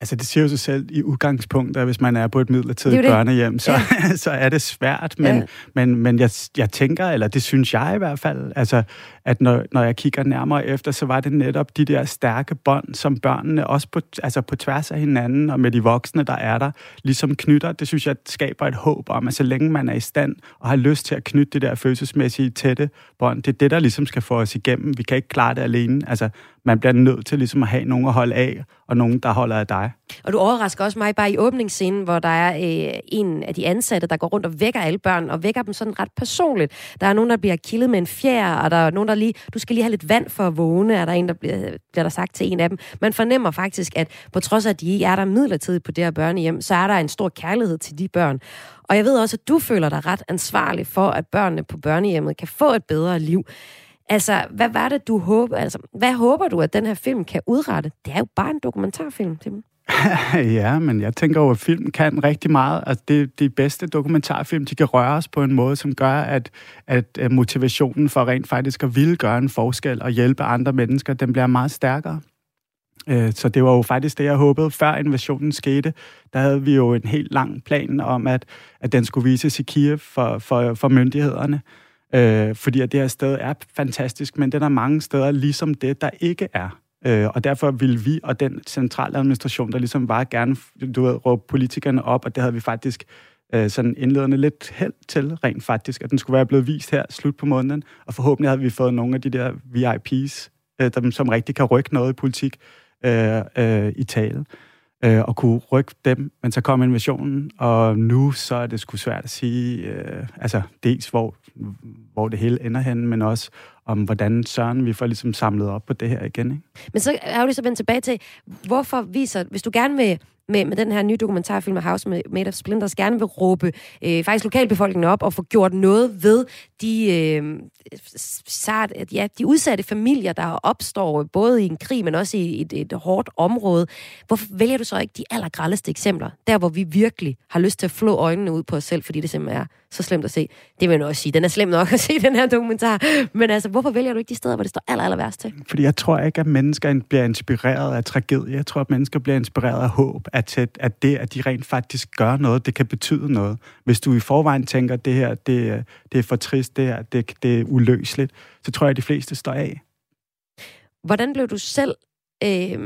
Altså, det siger jo sig selv i udgangspunkt, at hvis man er på et midlertidigt det det. børnehjem, så, ja. [laughs] så er det svært. Men, ja. men, men jeg, jeg tænker, eller det synes jeg i hvert fald, altså, at når, når jeg kigger nærmere efter, så var det netop de der stærke bånd, som børnene også på, altså på tværs af hinanden og med de voksne, der er der, ligesom knytter. Det synes jeg skaber et håb om, at så længe man er i stand og har lyst til at knytte det der følelsesmæssige tætte bånd, det er det, der ligesom skal få os igennem. Vi kan ikke klare det alene. Altså, man bliver nødt til ligesom at have nogen at holde af, og nogen, der holder af dig. Og du overrasker også mig bare i åbningsscenen, hvor der er øh, en af de ansatte, der går rundt og vækker alle børn, og vækker dem sådan ret personligt. Der er nogen, der bliver kildet med en fjer, og der er nogen, der lige, du skal lige have lidt vand for at vågne, er der en, der bliver, bliver der sagt til en af dem. Man fornemmer faktisk, at på trods af, at de ikke er der midlertidigt på det her børnehjem, så er der en stor kærlighed til de børn. Og jeg ved også, at du føler dig ret ansvarlig for, at børnene på børnehjemmet kan få et bedre liv. Altså, hvad var det, du håber, altså, hvad håber du, at den her film kan udrette? Det er jo bare en dokumentarfilm, Tim. [laughs] ja, men jeg tænker over, at film kan rigtig meget. Altså, det er de bedste dokumentarfilm, de kan røre os på en måde, som gør, at, at motivationen for rent faktisk at ville gøre en forskel og hjælpe andre mennesker, den bliver meget stærkere. Øh, så det var jo faktisk det, jeg håbede, før invasionen skete. Der havde vi jo en helt lang plan om, at, at den skulle vises i Kiev for, for, for myndighederne. Øh, fordi at det her sted er fantastisk, men den er mange steder ligesom det, der ikke er. Øh, og derfor vil vi og den centrale administration, der ligesom var gerne, du ved, råbe politikerne op, og det havde vi faktisk øh, sådan indledende lidt held til, rent faktisk, at den skulle være blevet vist her slut på måneden, og forhåbentlig havde vi fået nogle af de der VIP's, øh, dem, som rigtig kan rykke noget i politik, øh, øh, i tale øh, og kunne rykke dem, men så kom invasionen, og nu så er det sgu svært at sige, øh, altså dels hvor, hvor det hele ender hen, men også om hvordan søren vi får ligesom samlet op på det her igen. Ikke? Men så er jo lige så vendt tilbage til, hvorfor viser, hvis du gerne vil med, med den her nye dokumentarfilm af House Made of Splinters gerne vil råbe øh, faktisk lokalbefolkningen op og få gjort noget ved de, øh, sart, ja, de udsatte familier, der opstår både i en krig, men også i et, et hårdt område. Hvorfor vælger du så ikke de allergrældeste eksempler? Der, hvor vi virkelig har lyst til at flå øjnene ud på os selv, fordi det simpelthen er så slemt at se. Det vil jeg også sige. Den er slem nok [laughs] at se, den her dokumentar. Men altså, hvorfor vælger du ikke de steder, hvor det står aller, aller værst til? Fordi jeg tror ikke, at mennesker bliver inspireret af tragedie. Jeg tror, at mennesker bliver inspireret af håb. At, at det, at de rent faktisk gør noget, det kan betyde noget. Hvis du i forvejen tænker, at det her det, det er for trist, det, her, det, det er uløseligt, så tror jeg, at de fleste står af. Hvordan blev du selv... Øh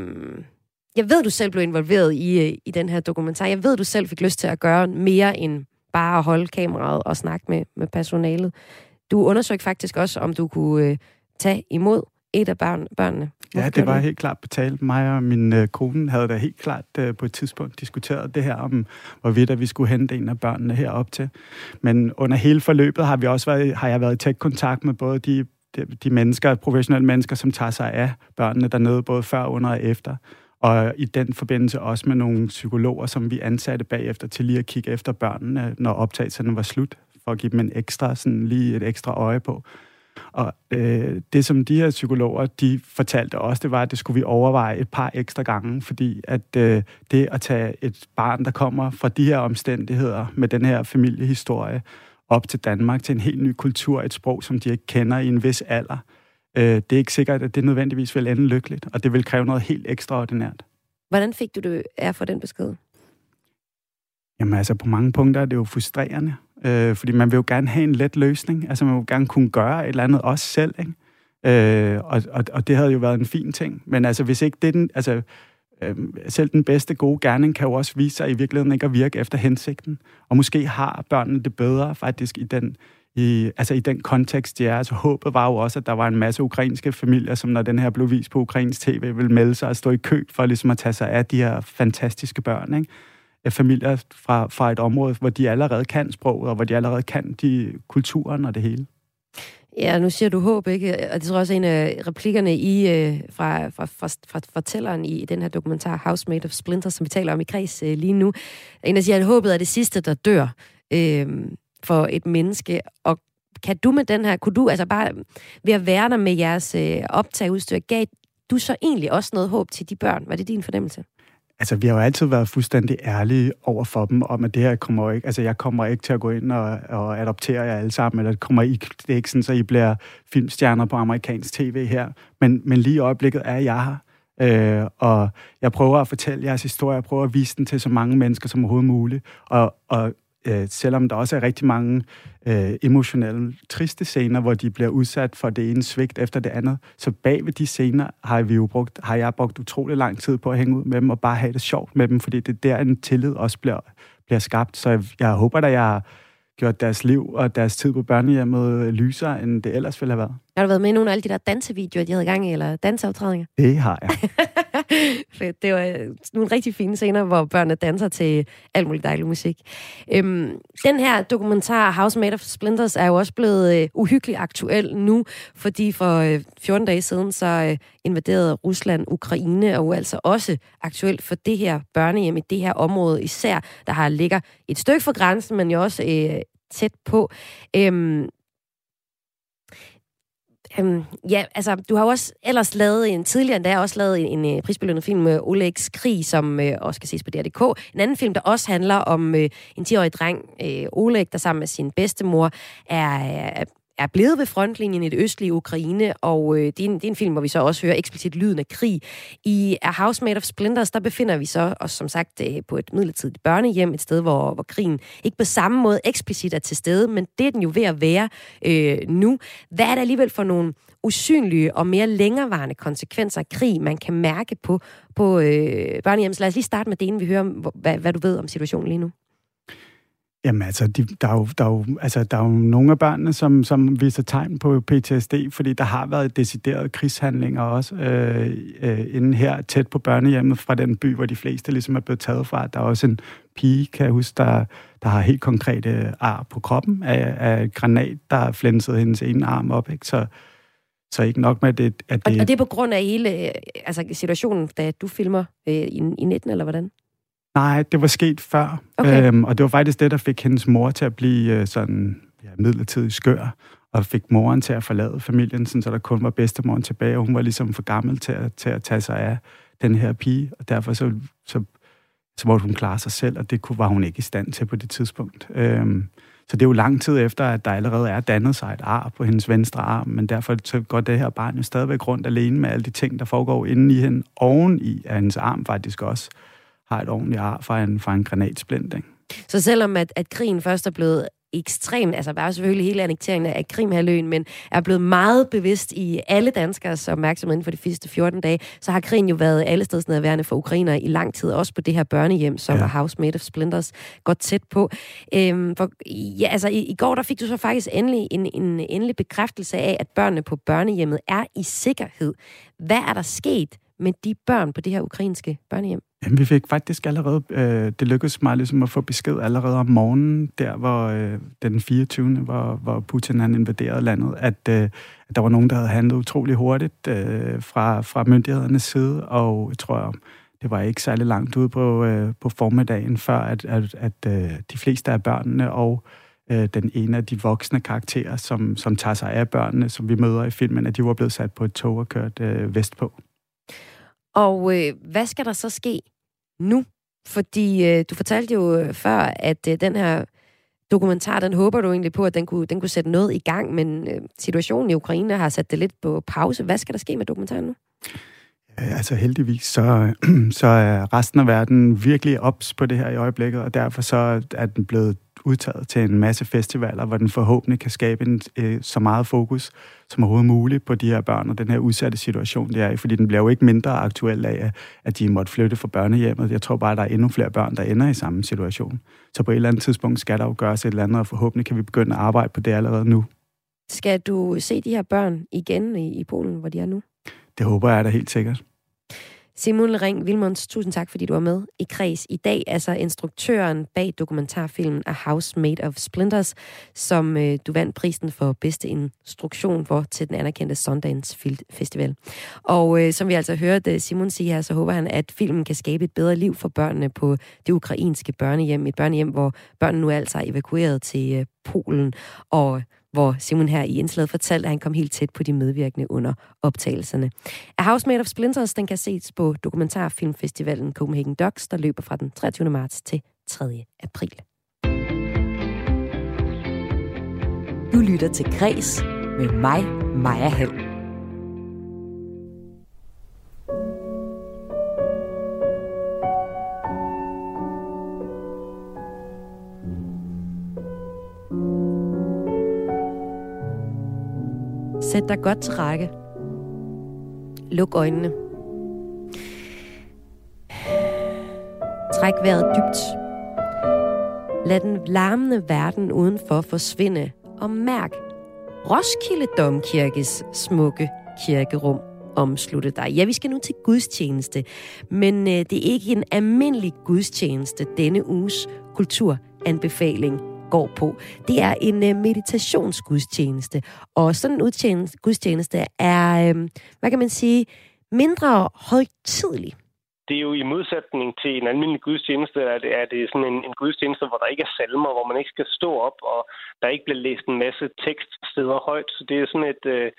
jeg ved, du selv blev involveret i, øh, i den her dokumentar. Jeg ved, du selv fik lyst til at gøre mere end bare at holde kameraet og snakke med, med personalet. Du undersøgte faktisk også, om du kunne øh, tage imod et af børn, børnene. Hvorfor ja, det var det? helt klart betalt. Mig og min øh, kone havde da helt klart øh, på et tidspunkt diskuteret det her om, hvorvidt at vi skulle hente en af børnene herop til. Men under hele forløbet har, vi også været, har jeg været i tæt kontakt med både de, de, de mennesker, professionelle mennesker, som tager sig af børnene dernede, både før, under og efter. Og i den forbindelse også med nogle psykologer, som vi ansatte bagefter til lige at kigge efter børnene, når optagelserne var slut, for at give dem en ekstra, sådan lige et ekstra øje på. Og øh, det, som de her psykologer, de fortalte os, det var, at det skulle vi overveje et par ekstra gange, fordi at øh, det at tage et barn, der kommer fra de her omstændigheder, med den her familiehistorie, op til Danmark, til en helt ny kultur, et sprog, som de ikke kender i en vis alder, øh, det er ikke sikkert, at det nødvendigvis vil ende lykkeligt, og det vil kræve noget helt ekstraordinært. Hvordan fik du det af for den besked? Jamen altså, på mange punkter er det jo frustrerende, øh, fordi man vil jo gerne have en let løsning. Altså, man vil gerne kunne gøre et eller andet også selv, ikke? Øh, og, og, og det havde jo været en fin ting. Men altså, hvis ikke det den... Altså, øh, selv den bedste gode gerning kan jo også vise sig i virkeligheden ikke at virke efter hensigten. Og måske har børnene det bedre faktisk i den i, altså i den kontekst, de er. Altså håbet var jo også, at der var en masse ukrainske familier, som når den her blev vist på ukrainsk tv, ville melde sig og stå i kø for ligesom at tage sig af de her fantastiske børn. Ikke? Familier fra, fra et område, hvor de allerede kan sproget, og hvor de allerede kan de kulturen og det hele. Ja, nu siger du håb, ikke? Og det tror også en af replikkerne i, øh, fra, fra, fra, fra fortælleren i den her dokumentar, Housemate of Splinter, som vi taler om i kreds øh, lige nu. En, der siger, at håbet er det sidste, der dør. Øh, for et menneske, og kan du med den her, kunne du altså bare ved at være der med jeres øh, optageudstyr, gav du så egentlig også noget håb til de børn? Var det din fornemmelse? Altså, vi har jo altid været fuldstændig ærlige over for dem, om at det her kommer ikke, altså jeg kommer ikke til at gå ind og, og adoptere jer alle sammen, eller det kommer ikke, det er ikke sådan, så I bliver filmstjerner på amerikansk tv her, men, men lige i øjeblikket er jeg her. Øh, og jeg prøver at fortælle jeres historie, jeg prøver at vise den til så mange mennesker som overhovedet muligt, og, og øh, selvom der også er rigtig mange øh, emotionelle, triste scener, hvor de bliver udsat for det ene svigt efter det andet, så bag ved de scener har, vi jo brugt, har jeg brugt utrolig lang tid på at hænge ud med dem og bare have det sjovt med dem, fordi det er der, en tillid også bliver, bliver skabt. Så jeg, jeg håber, at jeg har gjort deres liv og deres tid på børnehjemmet lysere, end det ellers ville have været. Har du været med i nogle af alle de der dansevideoer, de havde gang i, eller danseoptrædninger? Det har jeg. [laughs] [laughs] Fedt. Det var øh, nogle rigtig fine scener, hvor børnene danser til alt muligt dejlig musik. Øhm, den her dokumentar, House Made of Splinters, er jo også blevet øh, uhyggeligt aktuel nu, fordi for øh, 14 dage siden, så øh, invaderede Rusland Ukraine, og altså også aktuelt for det her børnehjem i det her område, især der har ligger et stykke fra grænsen, men jo også øh, tæt på. Øhm, Øhm, ja, altså, du har jo også ellers lavet en tidligere endda også lavet en, en øh, prisbelønnet film øh, med Olegs Krig, som øh, også kan ses på DR.dk. En anden film, der også handler om øh, en 10-årig dreng, øh, Oleg, der sammen med sin bedstemor er, er er blevet ved frontlinjen i det østlige Ukraine, og øh, det, er en, det er en film, hvor vi så også hører eksplicit lyden af krig. I A House Made of Splinters, der befinder vi så os som sagt øh, på et midlertidigt børnehjem, et sted, hvor, hvor krigen ikke på samme måde eksplicit er til stede, men det er den jo ved at være øh, nu. Hvad er det alligevel for nogle usynlige og mere længerevarende konsekvenser af krig, man kan mærke på, på øh, børnehjem? Så lad os lige starte med det, inden vi hører, hvad, hvad du ved om situationen lige nu. Jamen altså, de, der, er jo, der, er jo, altså, der er jo nogle af børnene, som, som viser tegn på PTSD, fordi der har været deciderede krigshandlinger også øh, øh, inden her, tæt på børnehjemmet fra den by, hvor de fleste ligesom er blevet taget fra. Der er også en pige, kan jeg huske, der, der har helt konkrete ar på kroppen af, af granat, der har flænset hendes ene arm op. Ikke? Så, så ikke nok med, det, at det... Og, og det er på grund af hele øh, altså, situationen, da du filmer øh, i, i 19, eller hvordan? Nej, det var sket før. Okay. Øhm, og det var faktisk det, der fik hendes mor til at blive øh, sådan ja, midlertidig skør, og fik moren til at forlade familien, sådan, så der kun var bedstemoren tilbage, og hun var ligesom for gammel til at, til at tage sig af den her pige, og derfor så, så, så måtte hun klare sig selv, og det kunne, var hun ikke i stand til på det tidspunkt. Øhm, så det er jo lang tid efter, at der allerede er dannet sig et ar på hendes venstre arm, men derfor så går det her barn jo stadigvæk rundt alene med alle de ting, der foregår inde i hende, oven i hendes arm faktisk også har et ordentligt ar fra en, fra en granatsplint. Ikke? Så selvom at, at krigen først er blevet ekstremt, altså var selvfølgelig hele annekteringen af Krimhaløen, men er blevet meget bevidst i alle danskers opmærksomhed inden for de sidste 14 dage, så har krigen jo været alle steds nærværende for ukrainer i lang tid, også på det her børnehjem, som ja. House Made of Splinters, godt tæt på. Øhm, for, ja, altså i, i går, der fik du så faktisk endelig en, en endelig bekræftelse af, at børnene på børnehjemmet er i sikkerhed. Hvad er der sket med de børn på det her ukrainske børnehjem? Jamen, vi fik faktisk allerede, øh, det lykkedes mig ligesom at få besked allerede om morgenen, der hvor øh, den 24. Hvor, hvor Putin han invaderede landet, at, øh, at der var nogen, der havde handlet utrolig hurtigt øh, fra, fra myndighedernes side, og jeg tror, det var ikke særlig langt ude på, øh, på formiddagen, før at, at, at øh, de fleste af børnene og øh, den ene af de voksne karakterer, som, som tager sig af børnene, som vi møder i filmen, at de var blevet sat på et tog og kørt øh, vestpå. Og øh, hvad skal der så ske nu? Fordi øh, du fortalte jo øh, før, at øh, den her dokumentar, den håber du egentlig på, at den kunne, den kunne sætte noget i gang, men øh, situationen i Ukraine har sat det lidt på pause. Hvad skal der ske med dokumentaren nu? Altså heldigvis, så, [clears throat] så er resten af verden virkelig ops på det her i øjeblikket, og derfor så er den blevet udtaget til en masse festivaler, hvor den forhåbentlig kan skabe en, øh, så meget fokus som overhovedet muligt på de her børn og den her udsatte situation, det er i. Fordi den bliver jo ikke mindre aktuel af, at de måtte flytte fra børnehjemmet. Jeg tror bare, at der er endnu flere børn, der ender i samme situation. Så på et eller andet tidspunkt skal der jo gøres et eller andet, og forhåbentlig kan vi begynde at arbejde på det allerede nu. Skal du se de her børn igen i, i Polen, hvor de er nu? Det håber jeg da helt sikkert. Simon Ring Vilmunds, tusind tak, fordi du var med i Kreds i dag. Altså instruktøren bag dokumentarfilmen A House Made of Splinters, som øh, du vandt prisen for bedste instruktion for til den anerkendte Sundance Film Festival. Og øh, som vi altså hørte Simon sige her, så håber han, at filmen kan skabe et bedre liv for børnene på det ukrainske børnehjem. Et børnehjem, hvor børnene nu altså er evakueret til øh, Polen. Og hvor Simon her i indslaget fortalte, at han kom helt tæt på de medvirkende under optagelserne. A House Made of Splinters, den kan ses på dokumentarfilmfestivalen Copenhagen Docs, der løber fra den 23. marts til 3. april. Du lytter til Græs med mig, Maja Hall. Sæt dig godt til række. Luk øjnene. Træk vejret dybt. Lad den larmende verden udenfor forsvinde, og mærk Roskilde Domkirkes smukke kirkerum omslutte dig. Ja, vi skal nu til gudstjeneste, men øh, det er ikke en almindelig gudstjeneste denne uges kulturanbefaling går på. Det er en øh, meditationsgudstjeneste, og sådan en gudstjeneste er, øh, hvad kan man sige, mindre højtidlig. Det er jo i modsætning til en almindelig gudstjeneste, at det er det sådan en, en gudstjeneste, hvor der ikke er salmer, hvor man ikke skal stå op, og der ikke bliver læst en masse tekststeder højt. Så det er sådan et, øh,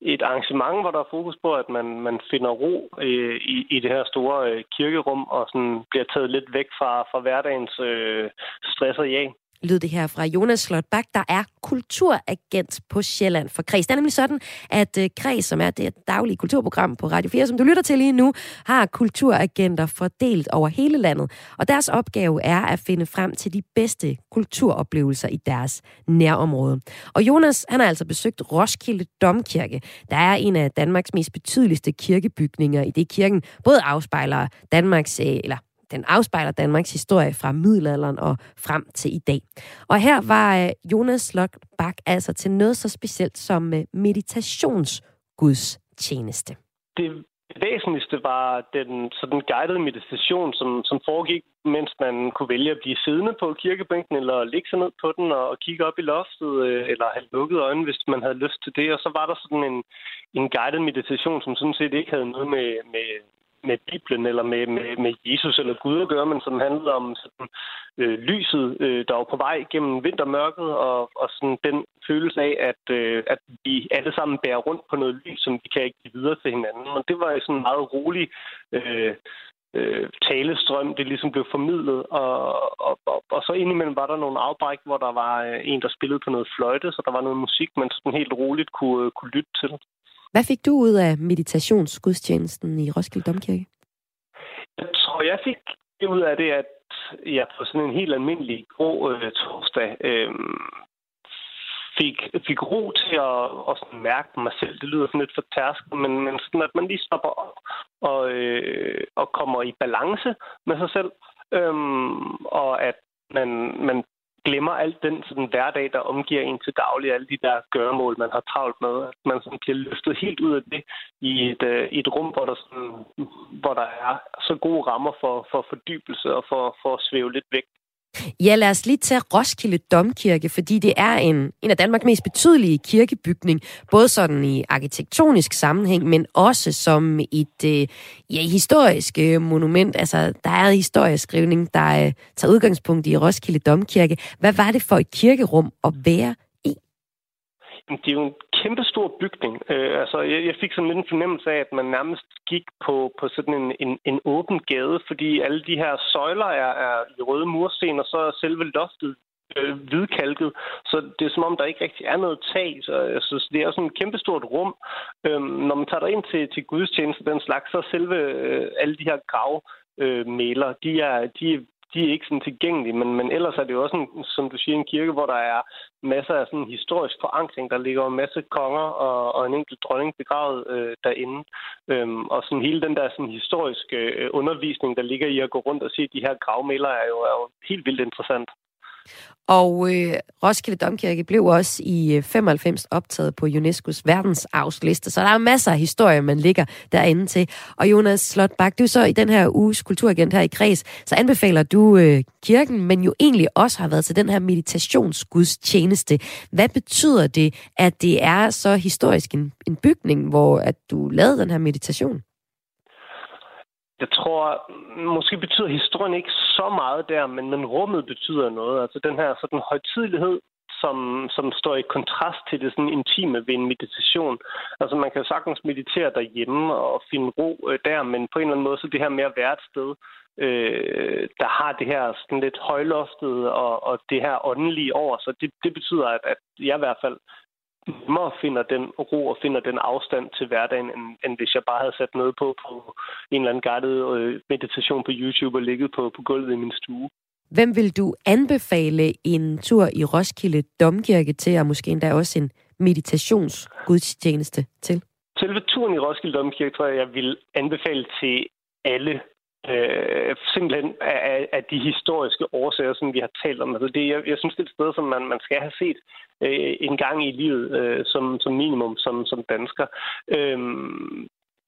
et arrangement, hvor der er fokus på, at man, man finder ro øh, i, i det her store øh, kirkerum, og sådan bliver taget lidt væk fra, fra hverdagens øh, stress og jag lød det her fra Jonas Slotbak, der er kulturagent på Sjælland for Kreds. Det er nemlig sådan, at øh, Kreds, som er det daglige kulturprogram på Radio 4, som du lytter til lige nu, har kulturagenter fordelt over hele landet. Og deres opgave er at finde frem til de bedste kulturoplevelser i deres nærområde. Og Jonas, han har altså besøgt Roskilde Domkirke, der er en af Danmarks mest betydeligste kirkebygninger, i det kirken både afspejler Danmarks, øh, eller den afspejler Danmarks historie fra middelalderen og frem til i dag. Og her var øh, Jonas Lok Bak altså til noget så specielt som meditationsguds meditationsgudstjeneste. Det væsentligste var den sådan guided meditation, som, som foregik, mens man kunne vælge at blive siddende på kirkebænken, eller ligge sig ned på den og, og kigge op i loftet, øh, eller have lukket øjnene, hvis man havde lyst til det. Og så var der sådan en, en guided meditation, som sådan set ikke havde noget med, med, med Bibelen eller med, med, med Jesus eller Gud at gøre, men som handlede om sådan, øh, lyset, øh, der var på vej gennem vintermørket, og, og sådan den følelse af, at, øh, at vi alle sammen bærer rundt på noget lys, som vi kan ikke give videre til hinanden. Og det var sådan en meget rolig øh, øh, talestrøm, det ligesom blev formidlet. Og, og, og, og så indimellem var der nogle afbræk, hvor der var øh, en, der spillede på noget fløjte, så der var noget musik, man sådan helt roligt kunne, øh, kunne lytte til. Hvad fik du ud af meditationsgudstjenesten i Roskilde Domkirke? Jeg tror, jeg fik det ud af det, at jeg på sådan en helt almindelig grå øh, torsdag øh, fik, fik ro til at, at sådan mærke mig selv. Det lyder sådan lidt for tærsket, men, men sådan, at man lige stopper op og, øh, og kommer i balance med sig selv. Øhm, og at man, man glemmer alt den sådan, hverdag, der omgiver en til daglig, alle de der gøremål, man har travlt med. At man sådan, bliver løftet helt ud af det i et, øh, i et rum, hvor der, sådan, hvor der er så gode rammer for, for fordybelse og for, for at svæve lidt væk Ja, lad os lige tage Roskilde Domkirke, fordi det er en, en af Danmarks mest betydelige kirkebygning, både sådan i arkitektonisk sammenhæng, men også som et øh, ja, historisk øh, monument. Altså, der er historieskrivning, der øh, tager udgangspunkt i Roskilde Domkirke. Hvad var det for et kirkerum at være det er jo en kæmpe stor bygning. Øh, altså, jeg, jeg fik sådan lidt en fornemmelse af, at man nærmest gik på, på sådan en, en, en åben gade, fordi alle de her søjler er, er i røde mursten, og så er selve loftet øh, hvidkalket, så det er som om, der ikke rigtig er noget tag. Så, altså, det er sådan et kæmpestort rum. Øhm, når man tager ind til, til gudstjeneste den slags, så selve øh, alle de her grav øh, mæler, de er, de er de er ikke sådan tilgængelige, men, men ellers er det jo også, en, som du siger, en kirke, hvor der er masser af sådan historisk forankring. Der ligger en masse konger og, og en enkelt dronning begravet øh, derinde. Øhm, og sådan hele den der sådan historiske øh, undervisning, der ligger i at gå rundt og se de her gravmæler, er jo, er jo helt vildt interessant. Og øh, Roskilde Domkirke blev også i øh, 95 optaget på UNESCO's verdensarvsliste, så der er masser af historier, man ligger derinde til. Og Jonas Slotbak, du så i den her uges kulturagent her i Kreds, så anbefaler du øh, kirken, men jo egentlig også har været til den her meditationsgudstjeneste. Hvad betyder det, at det er så historisk en, en bygning, hvor at du lavede den her meditation? Jeg tror, måske betyder historien ikke så meget der, men, men rummet betyder noget. Altså den her sådan højtidelighed, som, som står i kontrast til det sådan intime ved en meditation. Altså man kan sagtens meditere derhjemme og finde ro øh, der, men på en eller anden måde så det her med at være et sted, øh, der har det her sådan lidt højloftet og, og det her åndelige over. Så det, det betyder, at, at jeg i hvert fald nemmere finder den ro og finder den afstand til hverdagen, end, end hvis jeg bare havde sat noget på på en eller anden guided øh, meditation på YouTube og ligget på, på gulvet i min stue. Hvem vil du anbefale en tur i Roskilde Domkirke til, og måske endda også en meditationsgudstjeneste til? Selve turen i Roskilde Domkirke tror jeg, jeg vil anbefale til alle øh, simpelthen af, af de historiske årsager, som vi har talt om. Altså det, jeg, jeg synes, det er et sted, som man, man skal have set øh, en gang i livet øh, som, som minimum som, som dansker. Øh,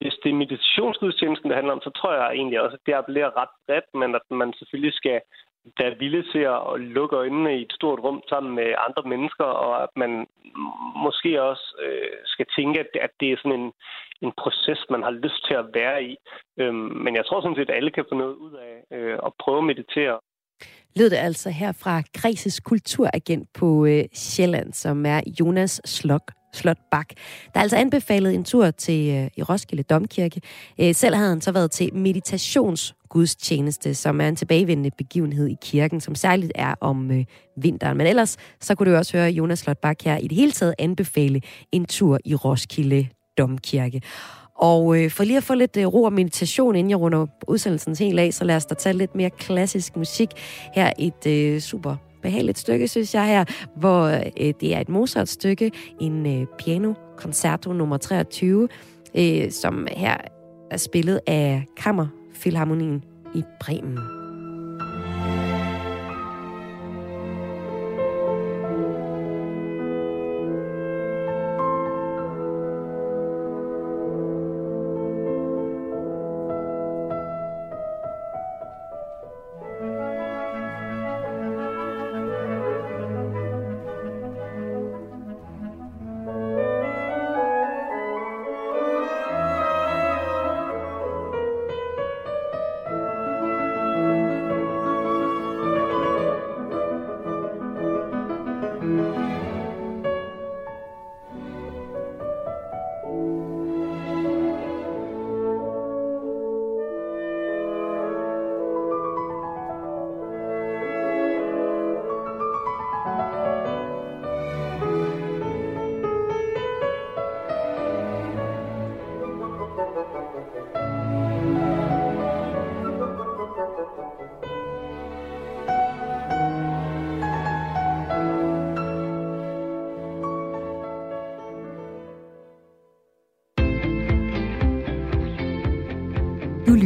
hvis det er meditationsgudstjenesten, det handler om, så tror jeg egentlig også, at det appellerer ret bredt, men at man selvfølgelig skal der villig til at lukke øjnene i et stort rum sammen med andre mennesker, og at man måske også øh, skal tænke, at, at det er sådan en, en proces, man har lyst til at være i. Øhm, men jeg tror sådan set, at alle kan få noget ud af øh, at prøve at meditere. Lød det altså her fra Græses kulturagent på øh, Sjælland, som er Jonas Slok Slot Bak. Der er altså anbefalet en tur til øh, i Roskilde Domkirke. Øh, selv havde han så været til meditationsgudstjeneste, som er en tilbagevendende begivenhed i kirken, som særligt er om øh, vinteren. Men ellers så kunne du også høre Jonas Slot Bak her i det hele taget anbefale en tur i Roskilde Domkirke. Og øh, for lige at få lidt øh, ro og meditation, inden jeg runder udsendelsen helt af, så lad os da tage lidt mere klassisk musik. Her et øh, super behageligt stykke, synes jeg her, hvor øh, det er et Mozart-stykke, en øh, piano concerto nummer 23, øh, som her er spillet af Kammerfilharmonien i Bremen.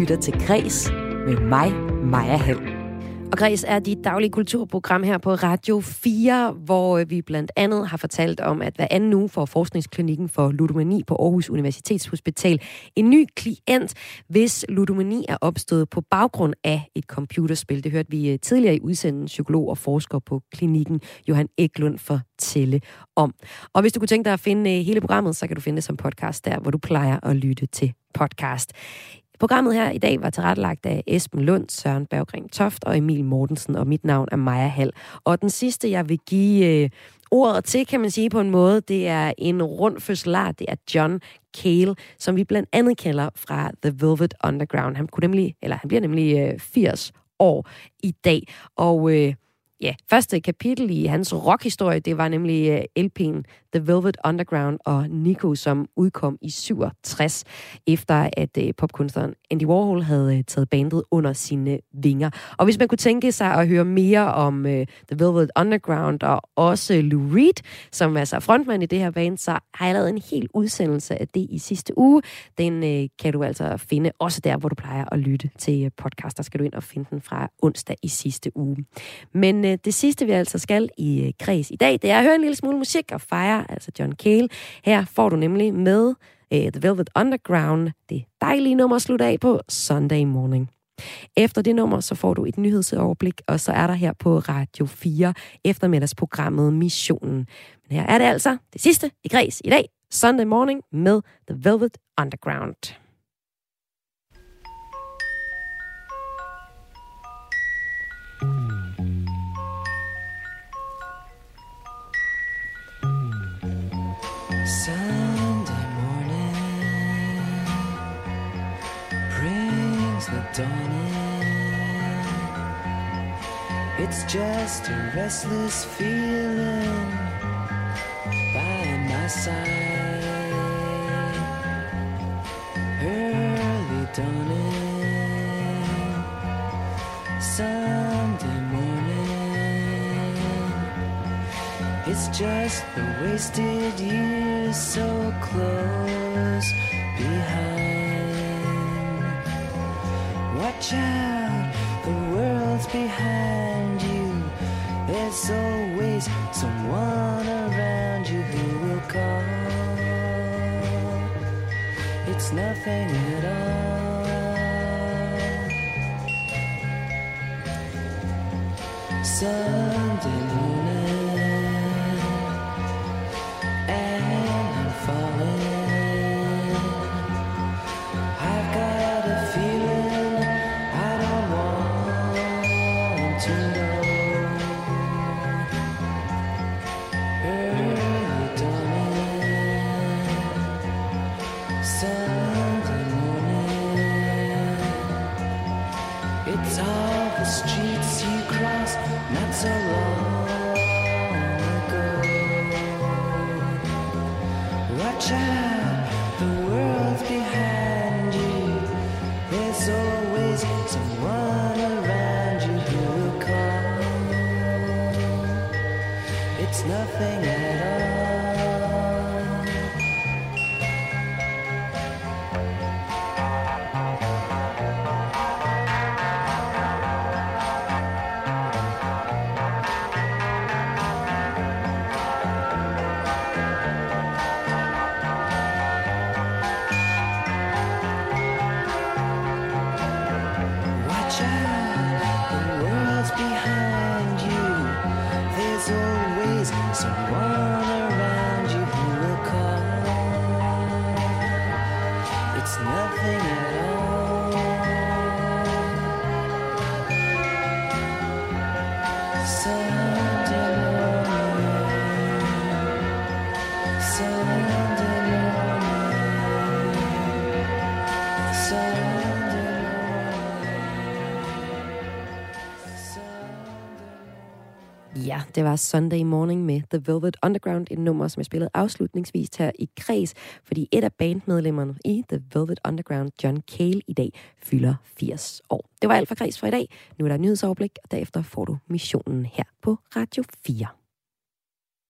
Lytter til Græs med mig, Maja Hall. Og Græs er dit daglige kulturprogram her på Radio 4, hvor øh, vi blandt andet har fortalt om, at hver anden uge får Forskningsklinikken for Ludomani på Aarhus Universitetshospital en ny klient, hvis ludomani er opstået på baggrund af et computerspil. Det hørte vi øh, tidligere i udsendelsen psykolog og forsker på klinikken, Johan Eklund, fortælle om. Og hvis du kunne tænke dig at finde øh, hele programmet, så kan du finde det som podcast der, hvor du plejer at lytte til podcast. Programmet her i dag var tilrettelagt af Esben Lund, Søren Berggren Toft og Emil Mortensen, og mit navn er Maja Hall. Og den sidste, jeg vil give øh, ordet til, kan man sige på en måde, det er en rund fødselar, det er John Cale, som vi blandt andet kender fra The Velvet Underground. Han, kunne nemlig, eller han bliver nemlig øh, 80 år i dag, og... Øh, ja, første kapitel i hans rockhistorie, det var nemlig øh, LP'en The Velvet Underground og Nico, som udkom i 67, efter at uh, popkunstneren Andy Warhol havde uh, taget bandet under sine vinger. Og hvis man kunne tænke sig at høre mere om øh, The Velvet Underground og også Lou Reed, som altså er så frontmand i det her band, så har jeg lavet en hel udsendelse af det i sidste uge. Den kan du altså finde også der, hvor du plejer at lytte til podcast. Der skal du ind og finde den fra onsdag i sidste uge. Men øh, det sidste, vi altså skal i øh, kreds i dag, det er at høre en lille smule musik og fejre, altså John Cale. Her får du nemlig med øh, The Velvet Underground det dejlige nummer at slutte af på Sunday Morning. Efter det nummer, så får du et nyhedsoverblik, og så er der her på Radio 4 eftermiddagsprogrammet Missionen. Men her er det altså det sidste i Græs i dag, Sunday Morning med The Velvet Underground. Dawn in. It's just a restless feeling by my side. Early dawning, Sunday morning. It's just the wasted years so close behind. Out, the world's behind you. There's always someone around you who will call. It's nothing at all. Sunday det var Sunday Morning med The Velvet Underground, et nummer, som er spillede afslutningsvis her i kreds, fordi et af bandmedlemmerne i The Velvet Underground, John Cale, i dag fylder 80 år. Det var alt for kreds for i dag. Nu er der nyhedsoverblik, og derefter får du missionen her på Radio 4.